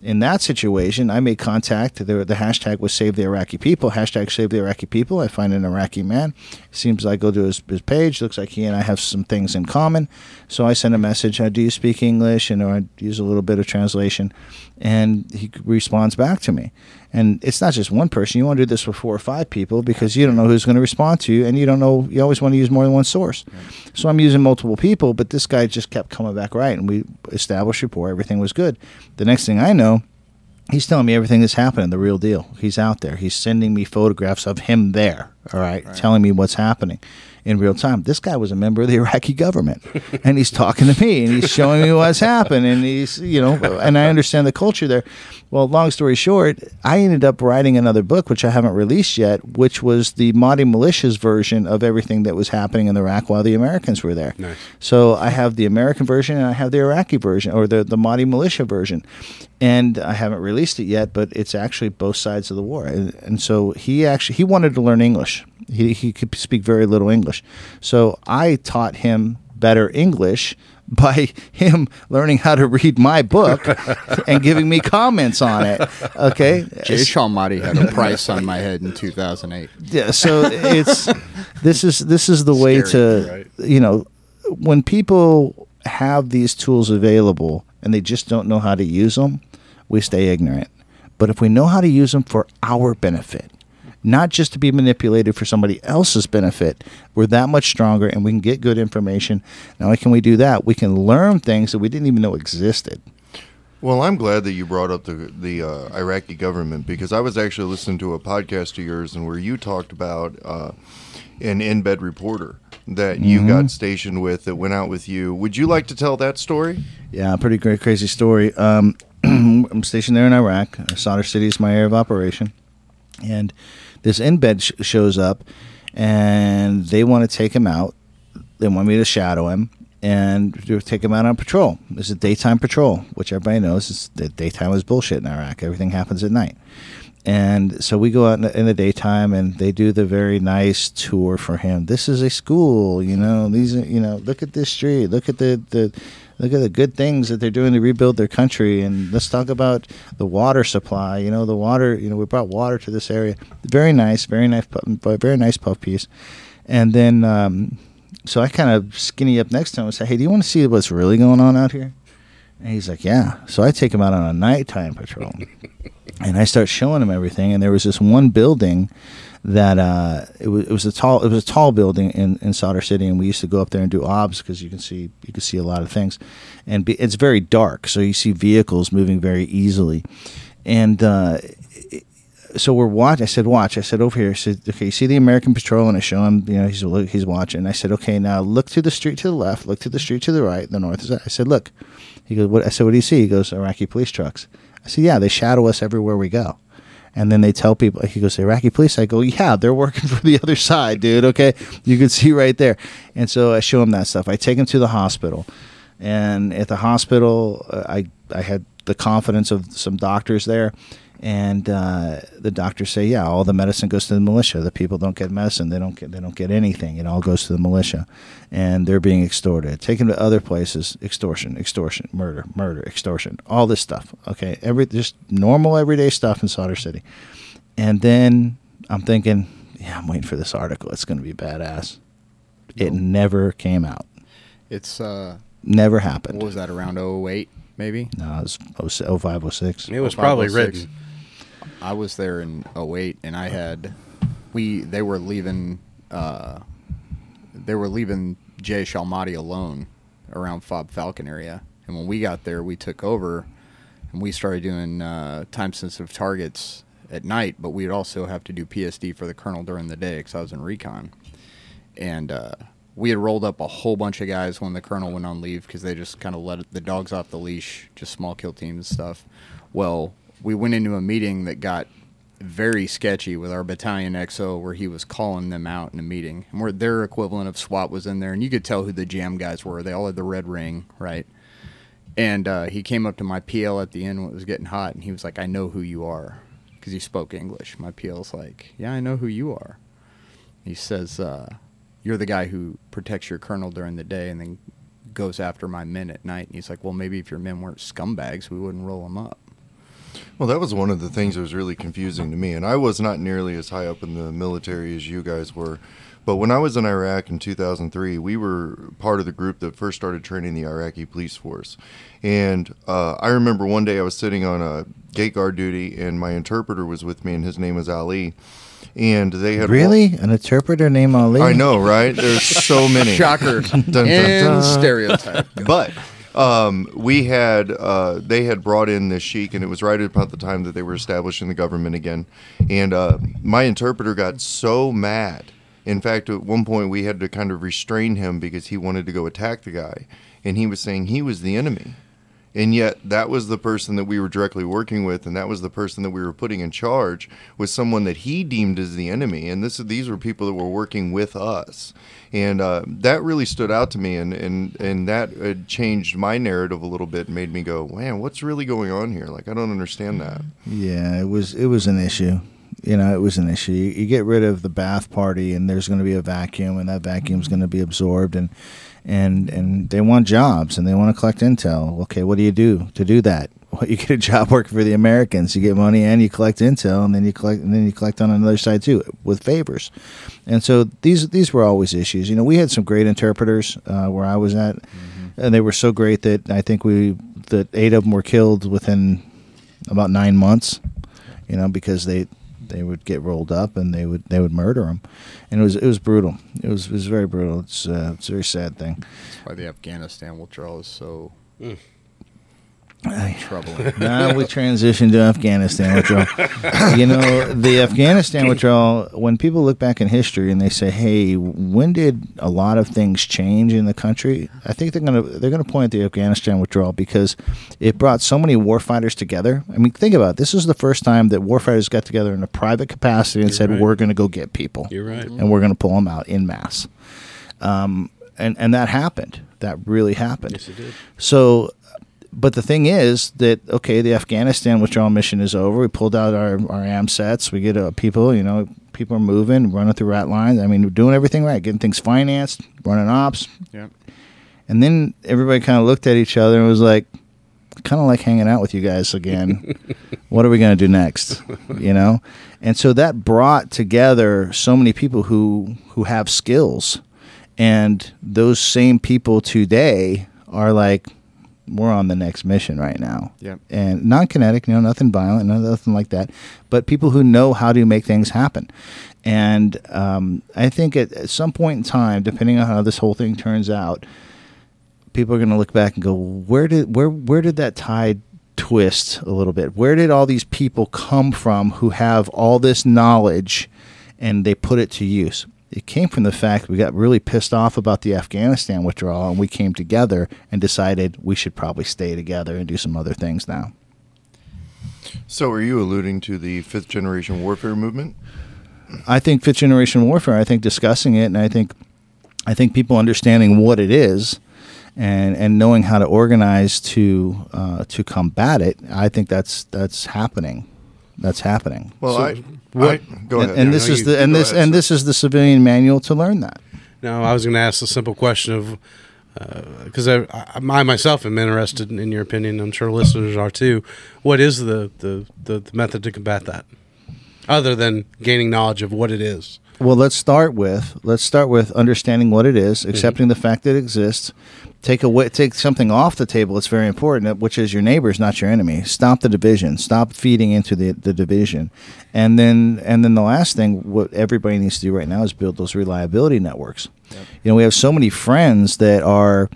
in that situation, I made contact. The, the hashtag was Save the Iraqi People. Hashtag Save the Iraqi People. I find an Iraqi man. Seems I go to his, his page. Looks like he and I have some things in common. So I send a message. Uh, Do you speak English? And or I use a little bit of translation, and he responds back to me. And it's not just one person. You want to do this with four or five people because you don't know who's going to respond to you, and you don't know. You always want to use more than one source. So I'm using multiple people, but this guy just kept coming back right, and we established rapport. Everything was good. The next thing I know, he's telling me everything that's happening, the real deal. He's out there. He's sending me photographs of him there. All right, telling me what's happening in real time. This guy was a member of the Iraqi government, and he's talking to me, and he's showing me what's happened, and he's you know, and I understand the culture there. Well, long story short, I ended up writing another book, which I haven't released yet, which was the Mahdi militia's version of everything that was happening in Iraq while the Americans were there. Nice. So I have the American version and I have the Iraqi version or the, the Mahdi militia version. And I haven't released it yet, but it's actually both sides of the war. And, and so he actually he wanted to learn English. He, he could speak very little English. So I taught him better English by him learning how to read my book and giving me comments on it. Okay. Jaish al-Mahdi had a price on my head in 2008. Yeah, so it's this is this is the way Scary, to right? you know when people have these tools available and they just don't know how to use them, we stay ignorant. But if we know how to use them for our benefit, not just to be manipulated for somebody else's benefit, we're that much stronger and we can get good information. Not only can we do that, we can learn things that we didn't even know existed. Well, I'm glad that you brought up the the uh, Iraqi government because I was actually listening to a podcast of yours and where you talked about, uh, an embed reporter that you got stationed with that went out with you. Would you like to tell that story? Yeah, pretty great, crazy story. Um, I'm stationed there in Iraq. Sadr City is my area of operation, and this embed sh- shows up, and they want to take him out. They want me to shadow him and take him out on patrol. It's a daytime patrol, which everybody knows is the daytime is bullshit in Iraq. Everything happens at night. And so we go out in the, in the daytime, and they do the very nice tour for him. This is a school, you know. These, are, you know, look at this street. Look at the, the look at the good things that they're doing to rebuild their country. And let's talk about the water supply. You know, the water. You know, we brought water to this area. Very nice, very nice, very nice puff piece. And then, um, so I kind of skinny up next to him and say, "Hey, do you want to see what's really going on out here?" And he's like, "Yeah." So I take him out on a nighttime patrol, and I start showing him everything. And there was this one building that uh, it was it was a tall it was a tall building in, in Sadr City, and we used to go up there and do obs because you can see you can see a lot of things, and be, it's very dark, so you see vehicles moving very easily, and. Uh, so we're watch. I said, watch. I said, over here. I said, okay, you see the American Patrol, and I show him. You know, he's he's watching. I said, okay, now look to the street to the left, look to the street to the right, the north. I said, look. He goes, what? I said, what do you see? He goes, Iraqi police trucks. I said, yeah, they shadow us everywhere we go. And then they tell people, he goes, Iraqi police. I go, yeah, they're working for the other side, dude. Okay, you can see right there. And so I show him that stuff. I take him to the hospital, and at the hospital, uh, I I had the confidence of some doctors there, and uh, the doctors say, yeah, all the medicine goes to the militia. The people don't get medicine; they don't get they don't get anything. It all goes to the militia, and they're being extorted. Taken to other places, extortion, extortion, murder, murder, extortion, all this stuff. Okay, every just normal everyday stuff in Sadr City, and then I'm thinking, yeah, I'm waiting for this article. It's going to be badass. It never came out. It's uh, Never what happened. was that around 08 maybe? No, it was 05, 06. It was 05, probably 06. written. I was there in 08 and I had we they were leaving uh they were leaving Jaish al-Mahdi alone around FOB Falcon area. And when we got there we took over and we started doing uh, time sensitive targets at night, but we'd also have to do PSD for the colonel during the day because I was in recon. And uh, we had rolled up a whole bunch of guys when the colonel went on leave because they just kind of let the dogs off the leash, just small kill teams and stuff. Well, we went into a meeting that got very sketchy with our battalion XO where he was calling them out in a meeting. And where their equivalent of SWAT was in there, and you could tell who the jam guys were. They all had the red ring, right? And uh, he came up to my PL at the end when it was getting hot, and he was like, "I know who you are," because he spoke English. My PL's like, "Yeah, I know who you are." He says, uh, "You're the guy who protects your colonel during the day, and then goes after my men at night." And he's like, "Well, maybe if your men weren't scumbags, we wouldn't roll them up." Well, that was one of the things that was really confusing to me. And I was not nearly as high up in the military as you guys were. But when I was in Iraq in 2003, we were part of the group that first started training the Iraqi police force. And uh, I remember one day I was sitting on a gate guard duty, and my interpreter was with me, and his name was Ali. And they had Really? An interpreter named Ali? I know, right? There's so many. Shocker Dun, dun, and dun. stereotype. but um, we had uh, they had brought in this sheik, and it was right about the time that they were establishing the government again. And uh, my interpreter got so mad. In fact, at one point we had to kind of restrain him because he wanted to go attack the guy, and he was saying he was the enemy. And yet, that was the person that we were directly working with, and that was the person that we were putting in charge was someone that he deemed as the enemy. And this, these were people that were working with us, and uh, that really stood out to me, and and and that uh, changed my narrative a little bit, and made me go, "Man, what's really going on here? Like, I don't understand that." Yeah, it was it was an issue. You know, it was an issue. You, you get rid of the Ba'ath party, and there's going to be a vacuum, and that vacuum's going to be absorbed, and and and they want jobs, and they want to collect intel. Okay, what do you do to do that? Well, you get a job working for the Americans. You get money, and you collect intel, and then you collect, and then you collect on another side too with favors. And so these these were always issues. You know, we had some great interpreters uh, where I was at, and they were so great that I think we that eight of them were killed within about nine months. You know, because they they would get rolled up and they would they would murder them, and it was it was brutal. It was it was very brutal. It's uh, it's a very sad thing. That's why the Afghanistan withdrawal is so troubling. now we transition to Afghanistan withdrawal. you know, the Afghanistan withdrawal, when people look back in history and they say, hey, when did a lot of things change in the country? I think they're going to they're going to point at the Afghanistan withdrawal because it brought so many warfighters together. I mean, think about it. This is the first time that warfighters got together in a private capacity and You're said, right. we're going to go get people. You're right. And we're going to pull them out in mass. Um, and, and that happened. That really happened. Yes, it did. So, but the thing is that okay, the Afghanistan withdrawal mission is over. We pulled out our our AM sets. We get uh, people, you know, people are moving, running through rat lines. I mean, we're doing everything right, getting things financed, running ops, Yep. and then everybody kind of looked at each other and was like, kind of like hanging out with you guys again. what are we going to do next? You know? And so that brought together so many people who who have skills. And those same people today are like we're on the next mission right now. Yep. And non-kinetic, you know, nothing violent, nothing like that, but people who know how to make things happen. And um, I think at, at some point in time, depending on how this whole thing turns out, people are going to look back and go, where did where where did that tide twist a little bit? Where did all these people come from who have all this knowledge and they put it to use? It came from the fact we got really pissed off about the Afghanistan withdrawal and we came together and decided we should probably stay together and do some other things now. So, are you alluding to the fifth generation warfare movement? I think fifth generation warfare. I think discussing it, and I think, I think people understanding what it is, and and knowing how to organize to uh, to combat it. I think that's that's happening. That's happening. Well, So I, what- I go and, ahead. and Yeah, this no, is the and this ahead, and sir. this is the civilian manual to learn that. No, I was going to ask the simple question of uh, because I, I, I myself am interested in, in your opinion. I'm sure listeners are too. What is the, the, the, the method to combat that, other than gaining knowledge of what it is? Well, let's start with let's start with understanding what it is, mm-hmm. accepting the fact that it exists. Take away take something off the table. It's very important, uh, which is your neighbor is not your enemy. Stop the division. Stop feeding into the, the division, and then and then the last thing, what everybody needs to do right now is build those reliability networks. You know, we have so many friends that are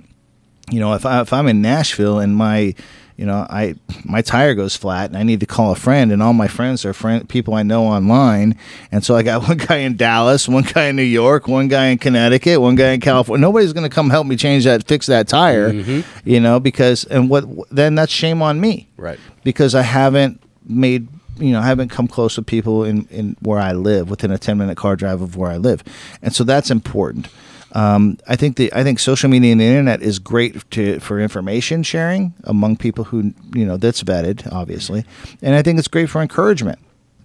you know, if I if I'm in Nashville and my you know, I my tire goes flat and I need to call a friend and all my friends are friend people I know online. And so I got one guy in Dallas, one guy in New York, one guy in Connecticut, one guy in California. Nobody's going to come help me change that fix that tire, mm-hmm. you know, because and what then that's shame on me. Right. Because I haven't made you know, I haven't come close with people in, in where I live, within a ten minute car drive of where I live, and so that's important. Um, I think the I think social media and the internet is great to for information sharing among people who you know that's vetted, obviously, and I think it's great for encouragement.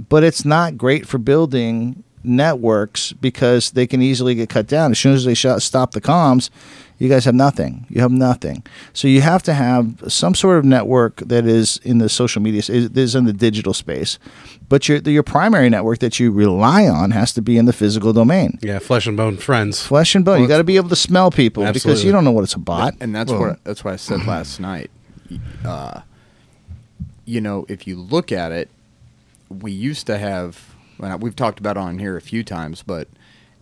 But it's not great for building networks because they can easily get cut down as soon as they shut, stop the comms. You guys have nothing. You have nothing. So you have to have some sort of network that is in the social media, is, is in the digital space, but your your primary network that you rely on has to be in the physical domain Yeah, flesh and bone friends. flesh and bone. you got to be able to smell people because you don't know what it's about. And that's Well- what that's what I said last night. Uh, you know, if you look at it, we used to have. We've talked about on here a few times, but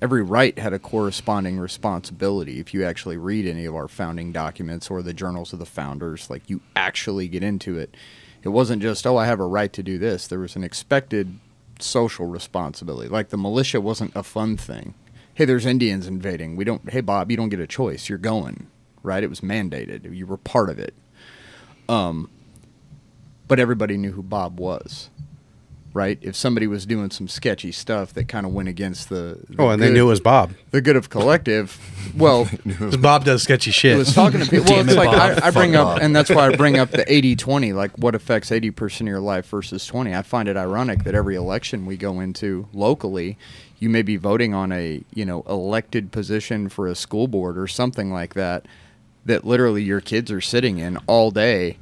every right had a corresponding responsibility. If you actually read any of our founding documents or the journals of the founders, like you actually get into it, it wasn't just oh I have a right to do this. There was an expected social responsibility. Like the militia wasn't a fun thing. Hey, there's Indians invading. We don't. Hey, Bob, you don't get a choice. You're going. Right? It was mandated. You were part of it. Um, but everybody knew who Bob was. Right? If somebody was doing some sketchy stuff that kind of went against the, the Oh, and they knew it was Bob. the good of collective. Well, 'Cause Bob does sketchy shit. was talking to people. Well, it's it, like I, I bring Fuck up, Bob. and that's why I bring up the 80-20, like what affects eighty percent of your life versus twenty. I find it ironic that every election we go into locally, you may be voting on a you know elected position for a school board or something like that, that literally your kids are sitting in all day,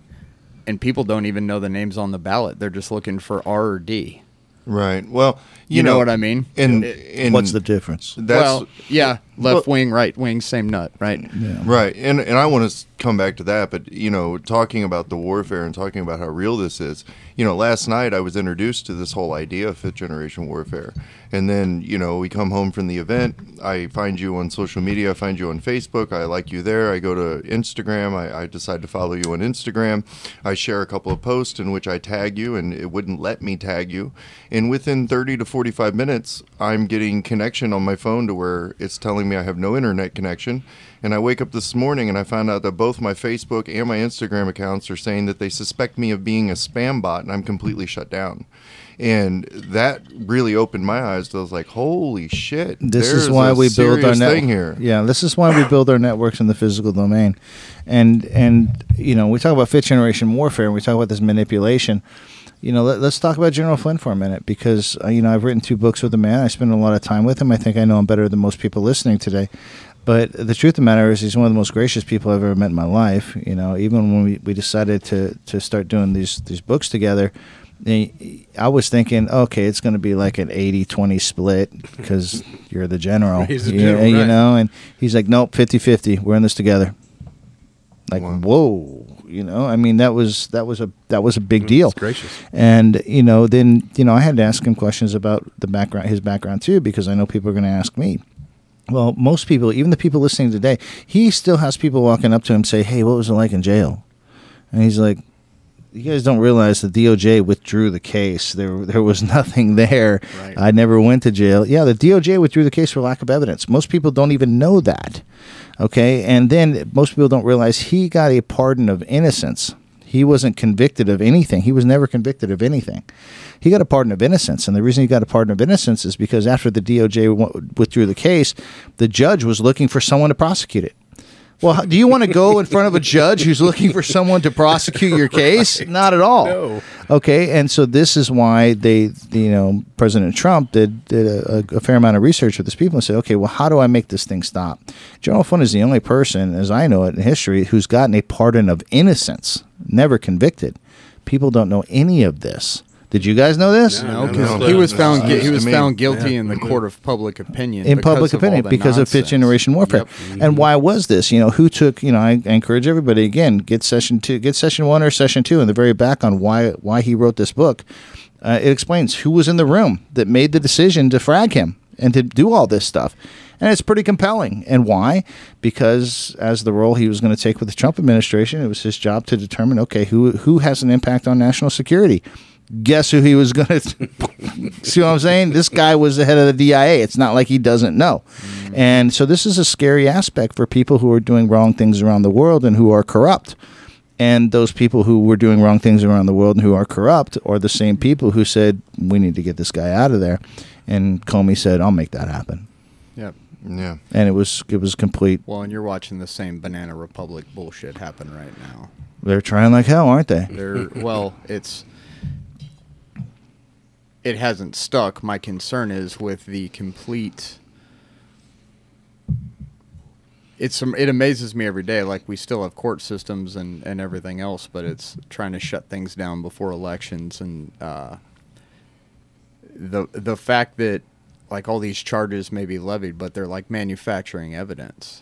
and people don't even know the names on the ballot. They're just looking for R or D. Right. Well, you, You, know, what I mean? And, It- and What's the difference? That's well, yeah, left wing, right wing, same nut, right? Right, and and I want to come back to that, but you know, talking about the warfare and talking about how real this is. You know, last night I was introduced to this whole idea of fifth generation warfare, and then you know we come home from the event. I find you on social media. I find you on Facebook. I like you there. I go to Instagram. I, I decide to follow you on Instagram. I share a couple of posts in which I tag you, and it wouldn't let me tag you. And within 30 to 45 minutes, I'm getting connection on my phone to where it's telling me I have no internet connection. And I wake up this morning and I found out that both my Facebook and my Instagram accounts are saying that they suspect me of being a spam bot and I'm completely shut down. And that really opened my eyes. I was like, "Holy shit!" This is why we build our serious net- thing here. Yeah, this is why we build our networks in the physical domain, and and you know we talk about fifth generation warfare and we talk about this manipulation. You know, let, us talk about General Flynn for a minute because uh, you know I've written two books with the man. I spend a lot of time with him. I think I know him better than most people listening today. But the truth of the matter is, he's one of the most gracious people I've ever met in my life. You know, even when we, we decided to, to start doing these these books together, I was thinking, okay, it's going to be like an 80-20 split because you're the general. He's the you, general, you right. know, and he's like, nope, 50-50. We're in this together. Like, Wow. whoa, you know. I mean, that was that was a that was a big mm, deal. That's gracious. And you know, then you know, I had to ask him questions about the background, his background too, because I know people are going to ask me. Well, most people, even the people listening today, he still has people walking up to him say, "Hey, what was it like in jail?" And he's like, "You guys don't realize the DOJ withdrew the case. There, there was nothing there. Right. I never went to jail. Yeah, the DOJ withdrew the case for lack of evidence. Most people don't even know that. Okay, and then most people don't realize he got a pardon of innocence. He wasn't convicted of anything. He was never convicted of anything. He got a pardon of innocence, and the reason he got a pardon of innocence is because after the DOJ withdrew the case, the judge was looking for someone to prosecute it. Well, do you want to go in front of a judge who's looking for someone to prosecute your case? Not at all. No. Okay, and so this is why they, you know, President Trump did, did a, a fair amount of research with his people and said, okay, well, how do I make this thing stop? General Flynn is the only person, as I know it in history, who's gotten a pardon of innocence, never convicted. People don't know any of this. Did you guys know this? No, No, because no, he was found no, gui- no. he was found guilty in the court of public opinion. in because public of all opinion the because of fifth nonsense. generation warfare. Yep. Mm-hmm. And why was this? You know, who took? You know, I, I encourage everybody again get session two, get session one or session two in the very back on why why he wrote this book. Uh, it explains who was in the room that made the decision to frag him and to do all this stuff. And it's pretty compelling. And why? Because as the role he was going to take with the Trump administration, it was his job to determine okay, who who has an impact on national security. Guess who he was going to see what I'm saying? This guy was the head of the DIA. It's not like he doesn't know. And so this is a scary aspect for people who are doing wrong things around the world and who are corrupt. And those people who were doing wrong things around the world and who are corrupt are the same people who said, we need to get this guy out of there. And Comey said, I'll make that happen. Yep. Yeah. And it was it was complete. Well, and you're watching the same Banana Republic bullshit happen right now. They're trying like hell, aren't they? They're well, it's it hasn't stuck. My concern is with the complete. It's it amazes me every day. Like we still have court systems and and everything else, but it's trying to shut things down before elections and uh, the the fact that like all these charges may be levied, but they're like manufacturing evidence.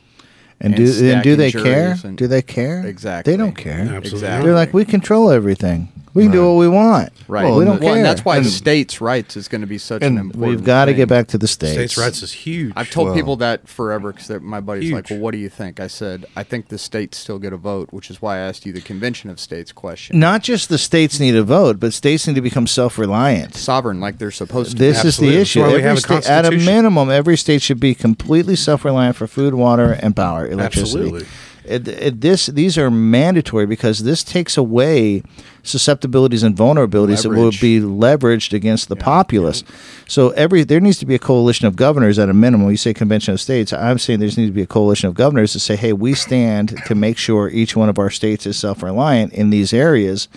And, And do and do they care? and- Do they care? Exactly. They don't care. Absolutely. Exactly. They're like, we control everything. We can do what we want. Right. we don't well, care. and that's why And- states' rights is going to be such an and important. We've got to thing. get back to the states. States' rights is huge. I've told Well- people that forever because my buddy's like, "Well, what do you think?" I said, "I think the states still get a vote," which is why I asked you the convention of states question. Not just the states need a vote, but states need to become self-reliant. sovereign, like they're supposed to. Be. This is Absolutely. the That's issue. why we Every have a state, at a constitution. minimum, every state should be completely self-reliant for food, water, and power, electricity. Absolutely. It, it, this these are mandatory because this takes away susceptibilities and vulnerabilities that will be leveraged against the populace. So every there needs to be a coalition of governors at a minimum. You say convention of states. I'm saying there needs to be a coalition of governors to say, hey, we stand to make sure each one of our states is self-reliant in these areas,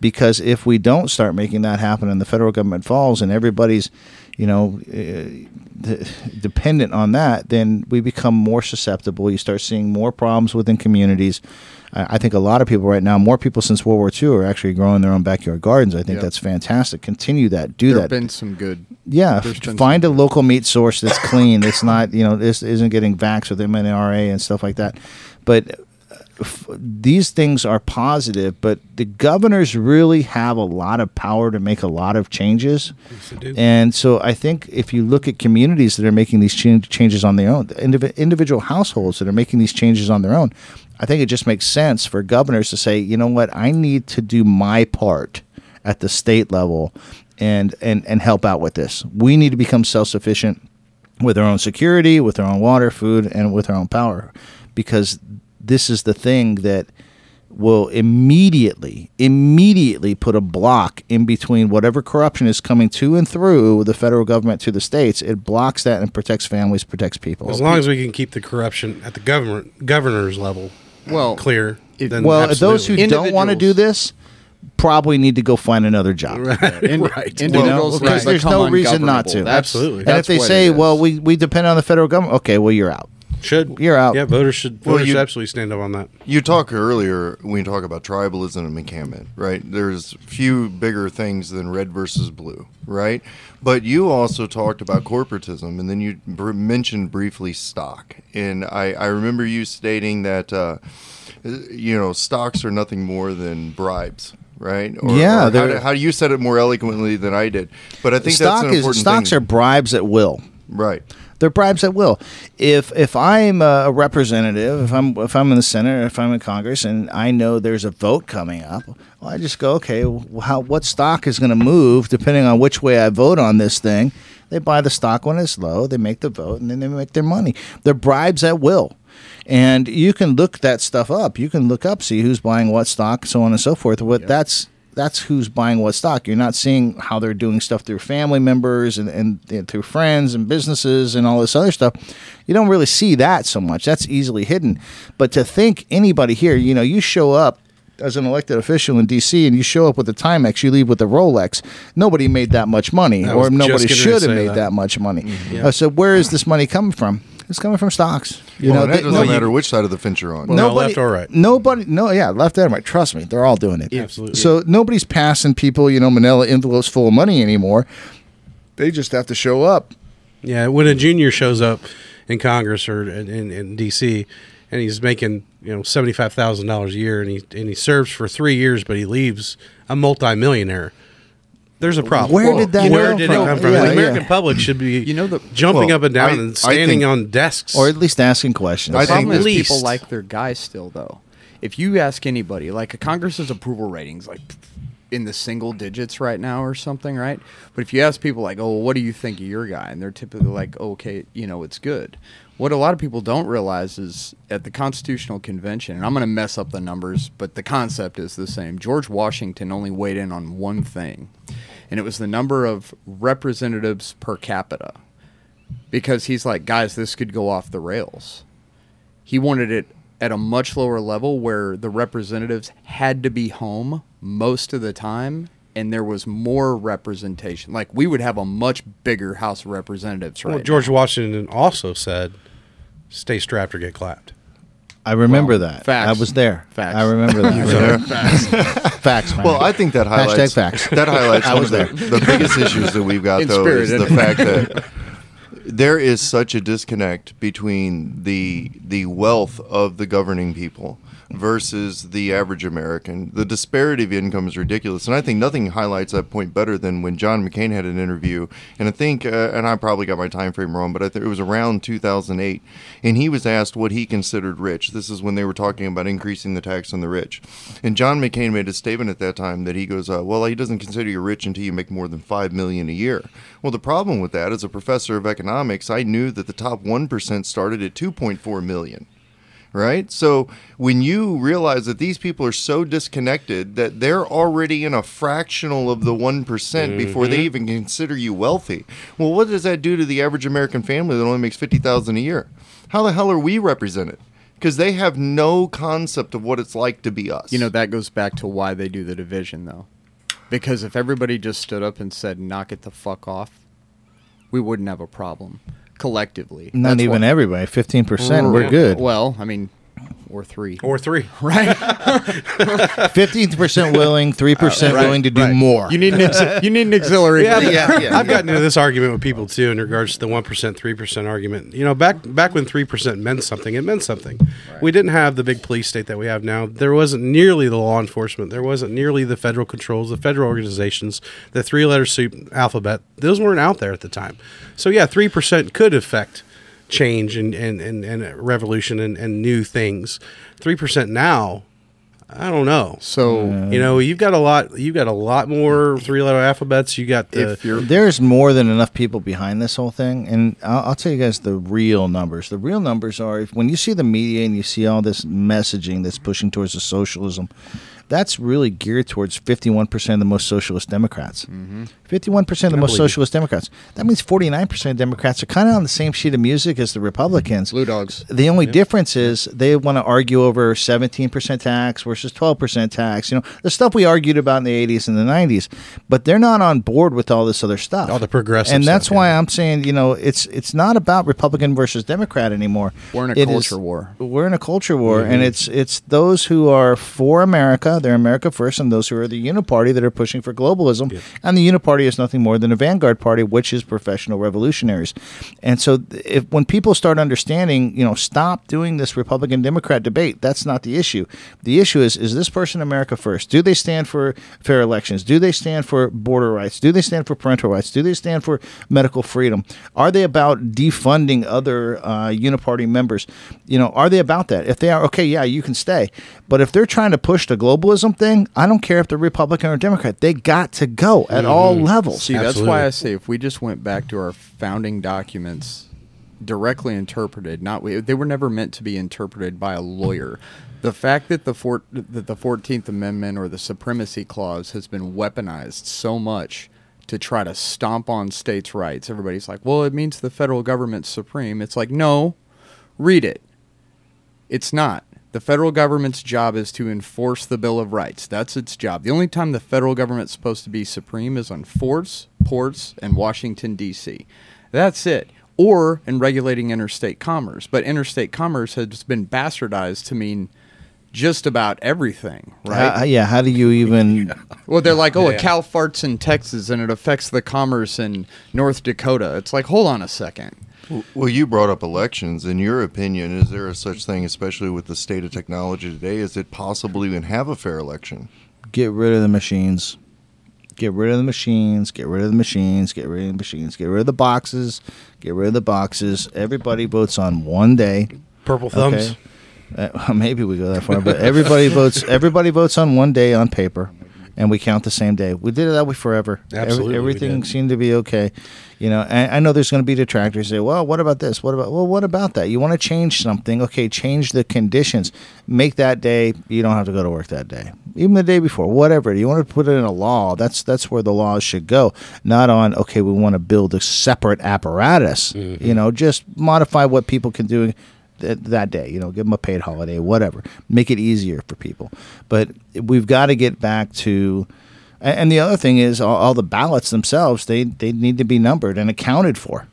because if we don't start making that happen and the federal government falls and everybody's you know, uh, dependent on that, then we become more susceptible. You start seeing more problems within communities. I, think a lot of people right now, more people since World War II, are actually growing their own backyard gardens. I think Yeah. that's fantastic. Continue that. Do There that. been some good. Yeah, find a local meat source that's clean. That's not you know this isn't getting vaxxed with MNRA and stuff like that. But f- these things are positive. But the governors really have a lot of power to make a lot of changes. Yes. And so I think if you look at communities that are making these chan- changes on their own, the indiv- individual households that are making these changes on their own, I think it just makes sense for governors to say, you know what, I need to do my part at the state level and and and help out with this. We need to become self-sufficient with our own security, with our own water, food, and with our own power, because this is the thing that will immediately, immediately put a block in between whatever corruption is coming to and through the federal government to the states. It blocks that and protects families, protects people. As long as we can keep the corruption at the government governor's level Well, clear, if- then well, those who don't want to do this probably need to go find another job. in- right. individuals because that there's no reason not to. That's- Absolutely. And if they say, "Well, we, we depend on the federal government," okay, well you're out. Should You're out. Yeah, voters should Well, voters you- should absolutely stand up on that. You talk earlier when you talk about tribalism and encampment, right? There's few bigger things than red versus blue, right? But you also talked about corporatism, and then you br- mentioned briefly stock. And I, I remember you stating that, uh, you know, stocks are nothing more than bribes. Right? Or, Yeah, or how, they're- do- how you said it more eloquently than I did, but I think Stock that's an is important stocks thing. are bribes at will. right. They're bribes at will. If if I'm a representative, if I'm if I'm in the Senate, if I'm in Congress, and I know there's a vote coming up, well, I just go, okay, well, how what stock is going to move depending on which way I vote on this thing? They buy the stock when it's low, they make the vote, and then they make their money. They're bribes at will. And you can look that stuff up. You can look up, see who's buying what stock, so on and so forth. What that's that's who's buying what stock. You're not seeing how they're doing stuff through family members and, and, and through friends and businesses and all this other stuff. You don't really see that so much. That's easily hidden. But to think anybody here, you know, you show up as an elected official in D.C. and you show up with a Timex, you leave with a Rolex. Nobody made that much money, or nobody should have made that. that, much money. Yeah. Uh, so where is this money coming from? It's coming from stocks. You well, know, and that they- doesn't no, matter which side of the fence you're on. No, left or right. Nobody, no, yeah, left and right. Trust me, they're all doing it. Absolutely. So nobody's passing people, you know, Manila envelopes full of money anymore. They just have to show up. Yeah, when a junior shows up in Congress or in, in, in D.C. and he's making you know seventy five thousand dollars a year and he and he serves for three years, but he leaves a multimillionaire. There's a problem. Where did that Where did from? it come from? Yeah, the American yeah. public should be You know the- jumping Well, up and down I- and standing think- on desks. Or at least asking questions. I The think is at people like their guys still though. If you ask anybody, like a Congress's approval ratings, like in the single digits right now or something, right? But if you ask people like, "Oh, what do you think of your guy?" and they're typically like, "Okay, you know, it's good." What a lot of people don't realize is at the Constitutional Convention, and I'm going to mess up the numbers, but the concept is the same. George Washington only weighed in on one thing, and it was the number of representatives per capita. Because he's like, guys, this could go off the rails he wanted it at a much lower level where the representatives had to be home most of the time and there was more representation like we would have a much bigger house of representatives right well, George Washington also said, "Stay strapped or get clapped." I remember Well, that. facts. I was there. Facts. I remember that. facts. man. Well, I think that highlights Hashtag facts. That highlights I one was of the, the biggest issues that we've got In though spirit, is the it? fact that there is such a disconnect between the the wealth of the governing people versus the average American. The disparity of income is ridiculous, and I think nothing highlights that point better than when John McCain had an interview. And I think, uh, and I probably got my time frame wrong, but I think it was around 2008, and he was asked what he considered rich. This is when they were talking about increasing the tax on the rich, and John McCain made a statement at that time that he goes, uh, "Well, he doesn't consider you rich until you make more than five million a year." Well, the problem with that, as a professor of economics, I knew that the top one percent started at 2.4 million right? So when you realize that these people are so disconnected that they're already in a fractional of the one before they mm-hmm. even consider you wealthy. Well, what does that do to the average American family that only makes fifty thousand a year? How the hell are we represented? Because they have no concept of what it's like to be us. you know that goes back to why they do the division though because if everybody just stood up and said knock it the fuck off we wouldn't have a problem collectively. Not That's even why- everybody. Fifteen percent, we're good. Well, I mean, or three. Or three. right Fifteen percent willing, three percent uh, Right, willing to do right. more. You need an ex- you need an auxiliary. Yeah, Yeah, yeah, I've gotten into this argument with people too in regards to the one percent, three percent argument. You know, back back when three percent meant something, it meant something. We didn't have the big police state that we have now. There wasn't nearly the law enforcement. There wasn't nearly the federal controls, the federal organizations, the three letter soup alphabet. Those weren't out there at the time. So yeah, three percent could affect change and and, and, and revolution and, and new things. Three percent now, I don't know. So You know, you've got a lot. You've got a lot more three-letter alphabets. You got the if you're There's more than enough people behind this whole thing, and I'll, I'll tell you guys the real numbers. The real numbers are if, when you see the media and you see all this messaging that's pushing towards the socialism. That's really geared towards 51% of the most socialist Democrats. Mm-hmm. 51% of the most socialist Democrats. That means 49% of Democrats are kind of on the same sheet of music as the Republicans. blue dogs. The only difference is they want to argue over 17% tax versus 12% tax. You know, the stuff we argued about in the 80s and the 90s, but they're not on board with all this other stuff. All the progressive And that's stuff, why yeah. I'm saying, you know, it's it's not about Republican versus Democrat anymore. We're in a It is- culture war. We're in a culture war Mm-hmm. and it's it's those who are for America, they're America first and those who are the uniparty that are pushing for globalism. And the uniparty is nothing more than a vanguard party which is professional revolutionaries. And so if when people start understanding, you know, stop doing this Republican Democrat debate, that's not the issue. The issue is is this person America first? Do they stand for fair elections? Do they stand for border rights? Do they stand for parental rights? Do they stand for medical freedom? Are they about defunding other uh, uniparty members? You know, are they about that? If they are, okay, yeah, you can stay. But if they're trying to push the globalism thing, I don't care if they're Republican or Democrat. They got to go at all levels. See, that's why I say if we just went back to our founding documents, directly interpreted, not we, they were never meant to be interpreted by a lawyer. The fact that the four, that the Fourteenth Amendment or the Supremacy Clause has been weaponized so much to try to stomp on states' rights, everybody's like, "Well, it means the federal government's supreme." It's like, no, read it. It's not. The federal government's job is to enforce the Bill of Rights. That's its job. The only time the federal government's supposed to be supreme is on forts, ports, and Washington, D.C. That's it. Or in regulating interstate commerce. But interstate commerce has been bastardized to mean just about everything, right? How- yeah, how do you even? Well, they're like, oh, Yeah. a cow farts in Texas and it affects the commerce in North Dakota. It's like, hold on a second. Well, you brought up elections. In your opinion, is there a such thing, especially with the state of technology today, is it possible to even have a fair election? Get rid of the machines. Get rid of the machines. Get rid of the machines. Get rid of the machines. Get rid of the boxes. Get rid of the boxes. Everybody votes on one day. purple thumbs. Okay. Uh, maybe we go that far, but everybody votes. Everybody votes on one day on paper, and we count the same day. We did it that way forever. Absolutely, we everything seemed to be okay. You know, I know there's going to be detractors say, "Well, what about this? What about well, what about that? You want to change something? Okay, change the conditions. Make that day. You don't have to go to work that day, even the day before. Whatever. You want to put it in a law. That's that's where the laws should go. Not on okay, we want to build a separate apparatus. Mm-hmm. You know, just modify what people can do that day. You know, give them a paid holiday, whatever. Make it easier for people. But we've got to get back to. And the other thing is, all, all the ballots themselves they they need to be numbered and accounted for.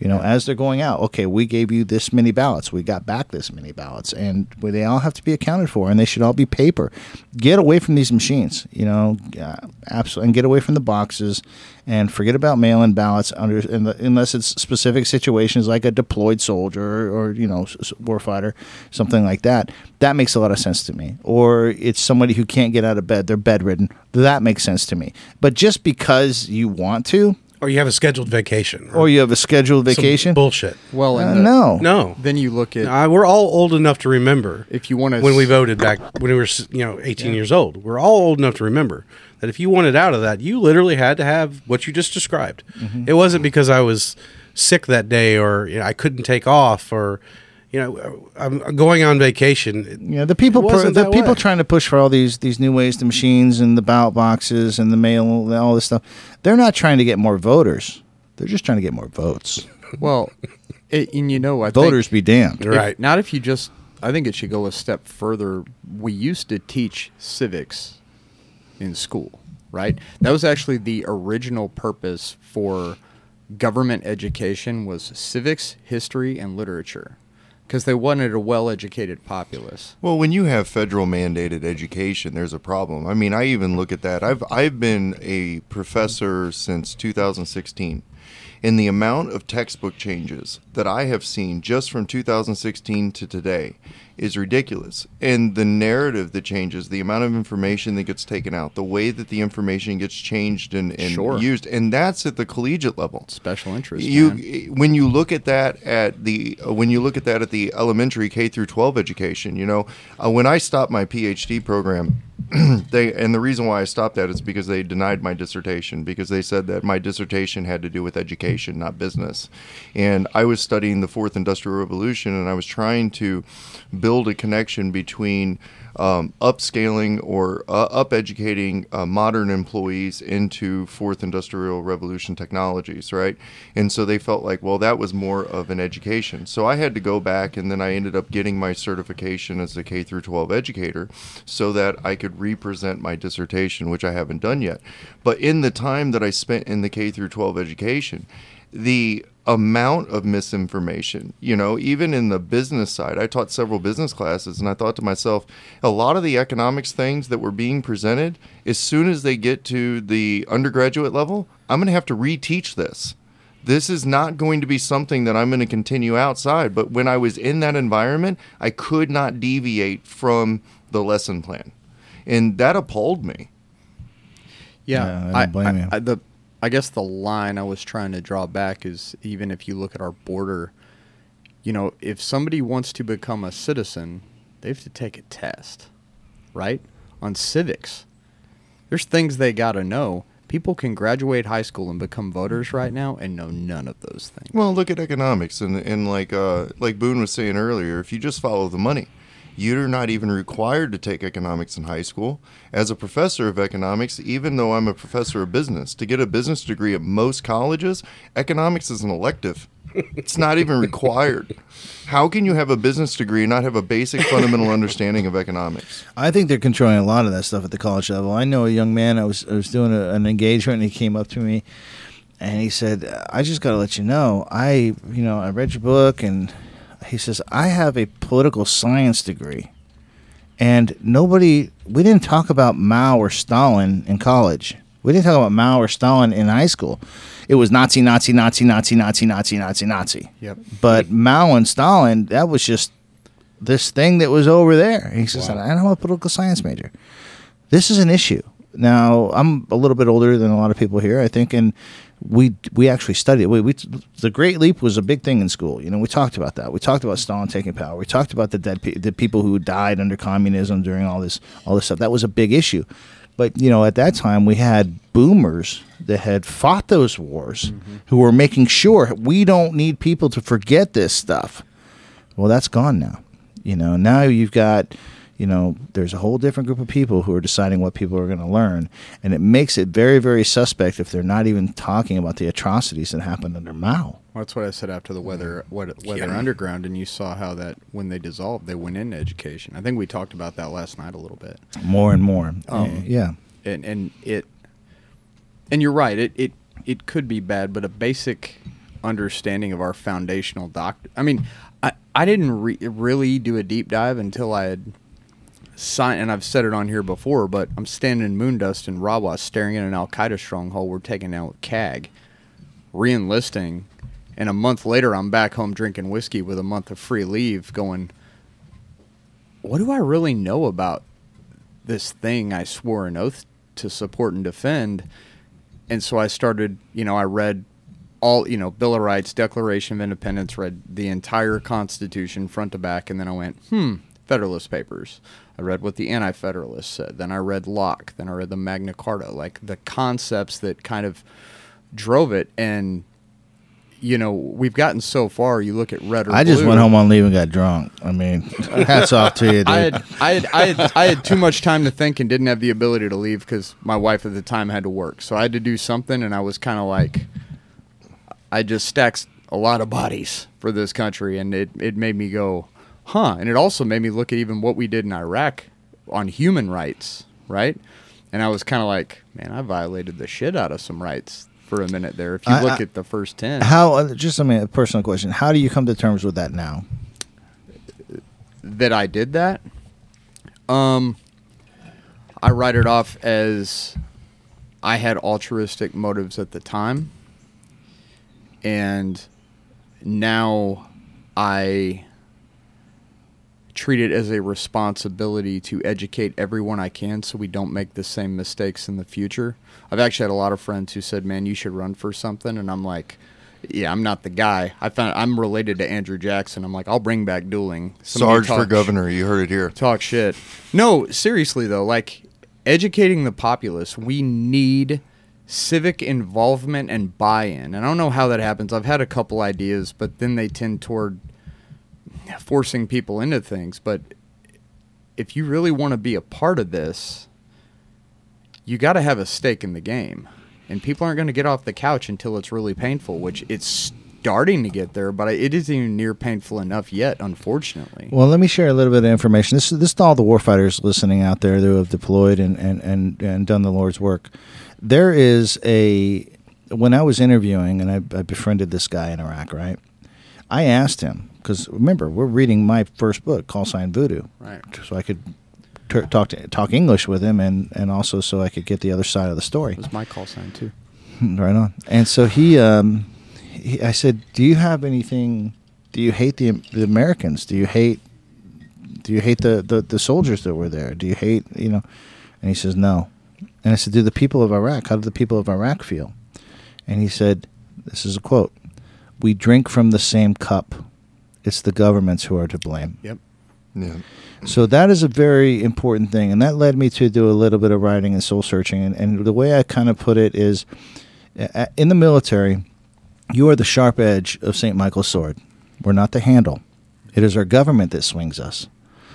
You know, as they're going out, okay, we gave you this many ballots, we got back this many ballots, and they all have to be accounted for, and they should all be paper. Get away from these machines, you know, uh, absolutely, and get away from the boxes, and forget about mail-in ballots under in the, unless it's specific situations like a deployed soldier or, you know, warfighter, something like that. That makes a lot of sense to me. Or it's somebody who can't get out of bed; they're bedridden. That makes sense to me. But just because you want to, Or you have a scheduled vacation. or you have a scheduled Some vacation, bullshit. Well, uh, the- no, No. Then you look at Uh, we're all old enough to remember if you want to when we voted back when we were you know 18 years old. We're all old enough to remember that if you wanted out of that, you literally had to have what you just described. Mm-hmm. It wasn't because I was sick that day or you know, I couldn't take off or you know I'm going on vacation. Yeah, the people, It the people way. trying to push for all these these new ways, the machines and the ballot boxes and the mail, and all this stuff. They're not trying to get more voters. They're just trying to get more votes. well, it, and you know, I Voters think be damned. if- Right. not if you just. I think it should go a step further. We used to teach civics in school, right? That was actually the original purpose for government education was civics, history, and literature, because they wanted a well-educated populace. Well, when you have federal mandated education, there's a problem. I mean, I even look at that. I've I've been a professor since 2016. And the amount of textbook changes that I have seen just from 2016 to today is ridiculous. And the narrative that changes, the amount of information that gets taken out, the way that the information gets changed and, and Sure. used, and that's at the collegiate level Special interest. you man. when you look at that at the uh, when you look at that at the elementary K through 12 education, you know, uh, when I stopped my PhD program, they and the reason why I stopped that is because they denied my dissertation because they said that my dissertation had to do with education, not business. And I was studying the fourth industrial revolution and I was trying to build a connection between um, upscaling or uh, up educating uh, modern employees into fourth industrial revolution technologies, right? And so they felt like, well, that was more of an education. So I had to go back, and then I ended up getting my certification as a K through 12 educator, so that I could represent my dissertation, which I haven't done yet. But in the time that I spent in the K through 12 education, the amount of misinformation, you know, even in the business side, I taught several business classes and I thought to myself, a lot of the economics things that were being presented, as soon as they get to the undergraduate level, I'm going to have to reteach this. This is not going to be something that I'm going to continue outside. But when I was in that environment, I could not deviate from the lesson plan. And that appalled me. Yeah, Yeah, I don't blame you. I, the I guess the line I was trying to draw back is even if you look at our border, you know, if somebody wants to become a citizen, they have to take a test, right? On civics, there's things they got to know. People can graduate high school and become voters right now and know none of those things. Well, look at economics, and and like uh, like Boone was saying earlier, if you just follow the money, you're not even required to take economics in high school. As a professor of economics, even though I'm a professor of business, to get a business degree at most colleges, economics is an elective. It's not even required. How can you have a business degree and not have a basic fundamental understanding of economics? I think they're controlling a lot of that stuff at the college level. I know a young man. I was I was doing a, an engagement, and he came up to me, and he said, "I just got to let you know, I you know I read your book, and he says I have a political science degree, and nobody we didn't talk about Mao or Stalin in college. We didn't talk about Mao or Stalin in high school. It was Nazi, Nazi, Nazi, Nazi, Nazi, Nazi, Nazi, Nazi. Yep. But Mao and Stalin, that was just this thing that was over there. He says, I'm a political science major. This is an issue. Now, I'm a little bit older than a lot of people here, I think, and we we actually studied it. We, we the Great Leap was a big thing in school. You know, we talked about that. We talked about Stalin taking power. We talked about the dead pe- the people who died under communism during all this all this stuff. That was a big issue. But you know, at that time, we had boomers that had fought those wars, mm-hmm. who were making sure we don't need people to forget this stuff. Well, that's gone now. You know, now you've got, you know, there's a whole different group of people who are deciding what people are going to learn, and it makes it very, very suspect if they're not even talking about the atrocities that happened under Mao. Well, that's what I said after the weather weather, weather underground, and you saw how that when they dissolved, they went into education. I think we talked about that last night a little bit. More and more. Um, yeah. and and it and you're right it it it could be bad but a basic understanding of our foundational doc i mean i i didn't re- really do a deep dive until i had signed and i've said it on here before but i'm standing in moondust in rawa staring at an al-qaeda stronghold we're taking out cag re-enlisting and a month later i'm back home drinking whiskey with a month of free leave going what do i really know about this thing I swore an oath to support and defend. And so I started, you know, I read all, you know, Bill of Rights, Declaration of Independence, read the entire Constitution front to back, and then I went, hmm, Federalist Papers. I read what the Anti Federalists said. Then I read Locke. Then I read the Magna Carta, like the concepts that kind of drove it. And, you know, we've gotten so far. You look at red or I just went home on leave and got drunk. I mean, hats off to you, dude. I had, I had, I had, I had too much time to think and didn't have the ability to leave because my wife at the time had to work. So I had to do something, and I was kind of like, I just stacked a lot of bodies for this country, and it it made me go, huh? And it also made me look at even what we did in Iraq on human rights, right? And I was kind of like, man, I violated the shit out of some rights for a minute there. If you I- look I- at the first ten, How? uh, Just I mean, a personal question. How do you come to terms with that now? that I did that, um, I write it off as I had altruistic motives at the time, and now I treat it as a responsibility to educate everyone I can so we don't make the same mistakes in the future. I've actually had a lot of friends who said, "Man, you should run for something," and I'm like. Yeah, I'm not the guy. I found I'm related to Andrew Jackson. I'm like, I'll bring back dueling. Somebody Sarge for governor. You heard it here. talk shit. No, seriously though, like educating the populace, we need civic involvement and buy-in. And I don't know how that happens. I've had a couple ideas, but then they tend toward forcing people into things. But if you really want to be a part of this, you got to have a stake in the game. And people aren't going to get off the couch until it's really painful, which it's starting to get there, but it isn't even near painful enough yet, unfortunately. Well, let me share a little bit of information. This, this is to all the warfighters listening out there who have deployed and, and, and, and done the Lord's work. There is a, when I was interviewing and I, I befriended this guy in Iraq, right? I asked him, because remember, we're reading my first book, Call Sign Voodoo. Right. So I could ter- talk, to, talk English with him and, and also so I could get the other side of the story. It was my call sign too. right on. And so he, um, he, I said, "Do you have anything? Do you hate the the Americans? Do you hate? Do you hate the, the the soldiers that were there? Do you hate you know?" And he says, "No." And I said, "Do the people of Iraq? How do the people of Iraq feel?" And he said, "This is a quote: We drink from the same cup. It's the governments who are to blame." Yep. Yeah. So that is a very important thing, and that led me to do a little bit of writing and soul searching. And, and the way I kind of put it is, in the military, you are the sharp edge of Saint Michael's sword. We're not the handle. It is our government that swings us.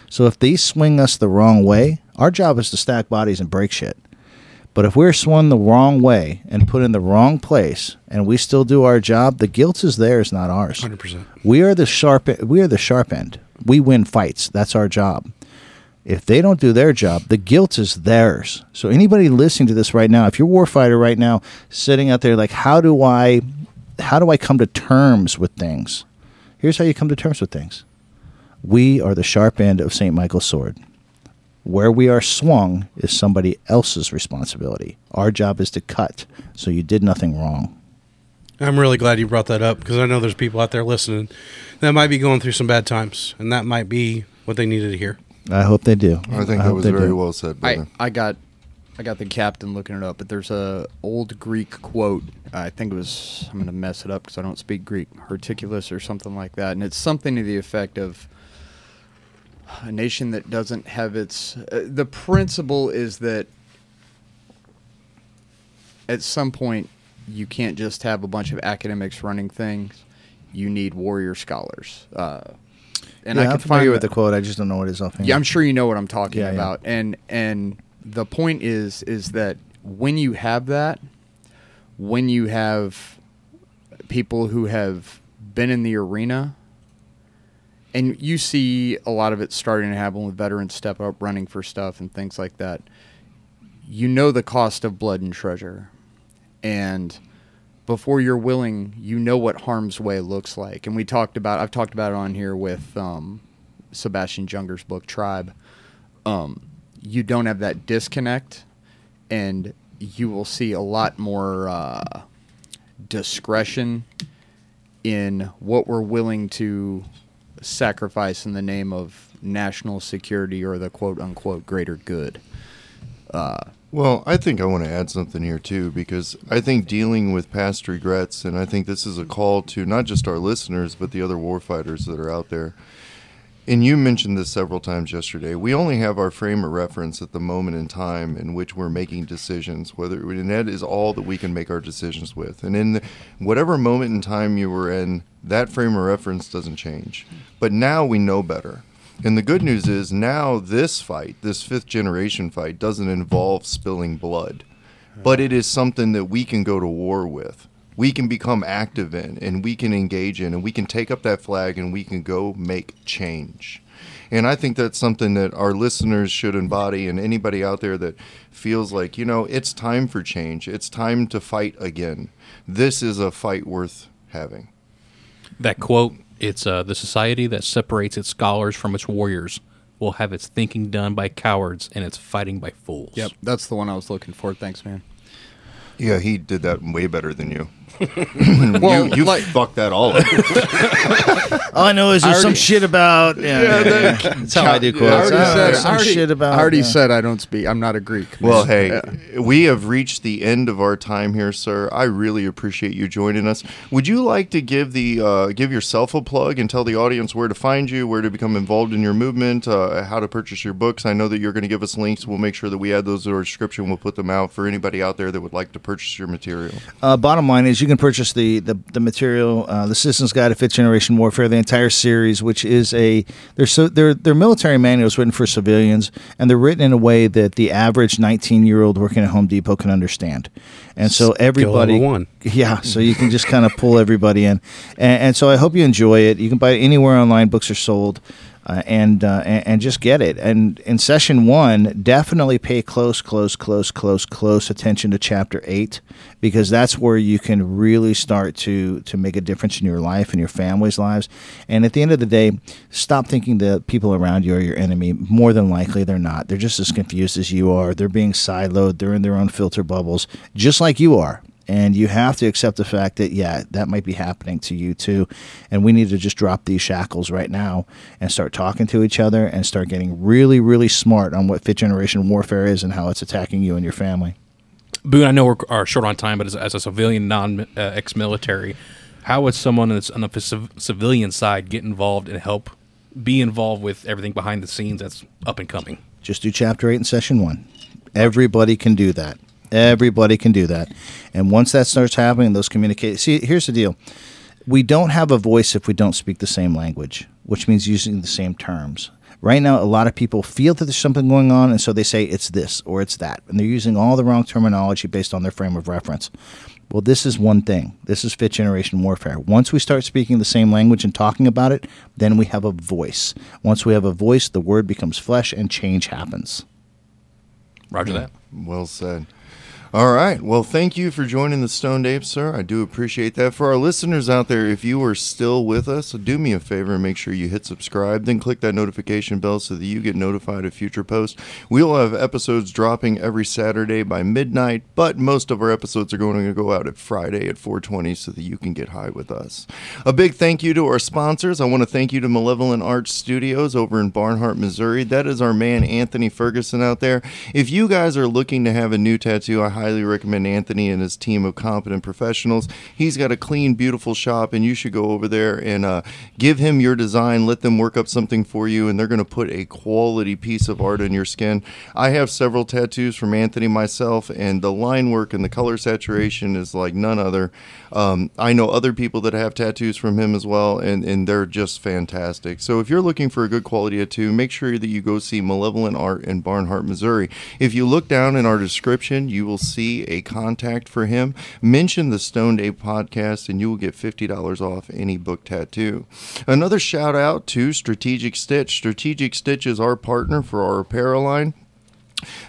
So if they swing us the wrong way, our job is to stack bodies and break shit. But if we're swung the wrong way and put in the wrong place, and we still do our job, the guilt is theirs, not ours. 100%. We are the sharp. We are the sharp end. We win fights. That's our job. If they don't do their job, the guilt is theirs. So anybody listening to this right now, if you're a warfighter right now, sitting out there like, how do I, how do I come to terms with things? Here's how you come to terms with things. We are the sharp end of Saint Michael's sword. Where we are swung is somebody else's responsibility. Our job is to cut. So you did nothing wrong. I'm really glad you brought that up because I know there's people out there listening that might be going through some bad times, and that might be what they needed to hear. I hope they do. I think that was they very do. well said, I, brother. I got I got the captain looking it up, but there's a old Greek quote. I think it was I'm going to mess it up because I don't speak Greek, Herticulus or something like that, and it's something to the effect of a nation that doesn't have its. Uh, the principle is that at some point you can't just have a bunch of academics running things. You need warrior scholars. Uh, and yeah, I I'm familiar find with the quote. I just don't know what it is offhand. yeah, I'm sure you know what I'm talking Yeah, yeah. about. And and the point is is that when you have that, when you have people who have been in the arena and you see a lot of it starting to happen with veterans step up running for stuff and things like that. You know the cost of blood and treasure. And before you're willing, you know what harm's way looks like. And we talked about I've talked about it on here with um, Sebastian Junger's book Tribe. Um, you don't have that disconnect, and you will see a lot more uh, discretion in what we're willing to sacrifice in the name of national security or the quote unquote greater good. Uh, Well, I think I want to add something here too, because I think dealing with past regrets, and I think this is a call to not just our listeners, but the other warfighters that are out there. And you mentioned this several times yesterday. We only have our frame of reference at the moment in time in which we're making decisions, whether and that is all that we can make our decisions with. And in the, whatever moment in time you were in, that frame of reference doesn't change. But now we know better. And the good news is now this fight, this fifth generation fight, doesn't involve spilling blood, but it is something that we can go to war with. We can become active in and we can engage in and we can take up that flag and we can go make change. And I think that's something that our listeners should embody, and anybody out there that feels like, you know, it's time for change, it's time to fight again. This is a fight worth having. That quote, it's uh, the society that separates its scholars from its warriors will have its thinking done by cowards and its fighting by fools. Yep, that's the one I was looking for. Thanks, man. Yeah, he did that way better than you. Well, you you like- fucked that all up. All I know is there's some shit about. Yeah, yeah, yeah. that's how I do I quotes. already Uh, said. some I already, shit about. I already yeah. said I don't speak. I'm not a Greek. Well, man. hey, we have reached the end of our time here, sir. I really appreciate you joining us. Would you like to give the uh, give yourself a plug and tell the audience where to find you, where to become involved in your movement, uh, how to purchase your books? I know that you're going to give us links. We'll make sure that we add those to our description. We'll put them out for anybody out there that would like to purchase your material. Uh, bottom line is you can purchase the the, the material, uh, the Citizens Guide to Fifth Generation Warfare, the entire series, which is a they're so they're they're military manuals written for civilians, and they're written in a way that the average 19 year old working at Home Depot can understand, and so everybody one. yeah, so you can just kind of pull everybody in, and, and so I hope you enjoy it. You can buy it anywhere online books are sold. Uh, and, uh, and and just get it. And in session one, definitely pay close, close, close, close, close attention to chapter eight, because that's where you can really start to to make a difference in your life and your family's lives. And at the end of the day, stop thinking that people around you are your enemy. More than likely, they're not. They're just as confused as you are. They're being siloed. They're in their own filter bubbles, just like you are and you have to accept the fact that yeah that might be happening to you too. And we need to just drop these shackles right now and start talking to each other and start getting really really smart on what fifth generation warfare is and how it's attacking you and your family. Boone, I know we're are short on time, but as, as a civilian, non uh, ex-military, how would someone that's on the civ- civilian side get involved and help be involved with everything behind the scenes that's up and coming? just do chapter 8 in session 1 everybody can do that everybody can do that and once that starts happening those communicate see here's the deal we don't have a voice if we don't speak the same language, which means using the same terms. Right now, a lot of people feel that there's something going on, and so they say it's this or it's that, and they're using all the wrong terminology based on their frame of reference. Well, this is one thing. This is fifth generation warfare. Once we start speaking the same language and talking about it, then we have a voice. Once we have a voice, the word becomes flesh and change happens. Roger that. Well said. All right. Well, thank you for joining the Stoned Apes, sir. I do appreciate that. For our listeners out there, if you are still with us, do me a favor and make sure you hit subscribe. Then click that notification bell so that you get notified of future posts. We'll have episodes dropping every Saturday by midnight, but most of our episodes are going to go out at Friday at 420 so that you can get high with us. A big thank you to our sponsors. I want to thank you to Malevolent Arts Studios over in Barnhart, Missouri. That is our man Anthony Ferguson out there. If you guys are looking to have a new tattoo, I highly recommend Anthony and his team of competent professionals. He's got a clean, beautiful shop, and you should go over there and uh, give him your design. Let them work up something for you, and they're going to put a quality piece of art on your skin. I have several tattoos from Anthony myself, and the line work and the color saturation is like none other. Um, I know other people that have tattoos from him as well, and, and they're just fantastic. So if you're looking for a good quality tattoo, make sure that you go see Malevolent Art in Barnhart, Missouri. If you look down in our description, you will see a contact for him. Mention the Stoned Ape podcast, and you will get $50 off any book tattoo. Another shout out to Strategic Stitch. Strategic Stitch is our partner for our apparel line.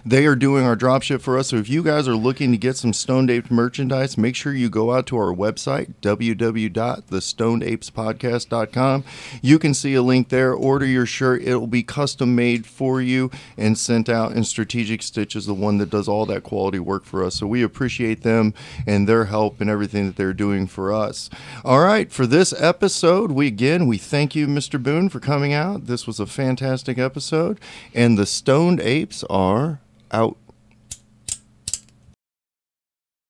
They are doing our dropship for us. So if you guys are looking to get some Stoned Apes merchandise, make sure you go out to our website, www.thestonedapespodcast.com. You can see a link there. Order your shirt. It will be custom made for you and sent out. And Strategic Stitch is the one that does all that quality work for us. So we appreciate them and their help and everything that they're doing for us. All right, for this episode, we again we thank you, Mr. Boone, for coming out. This was a fantastic episode. And the Stoned Apes are out.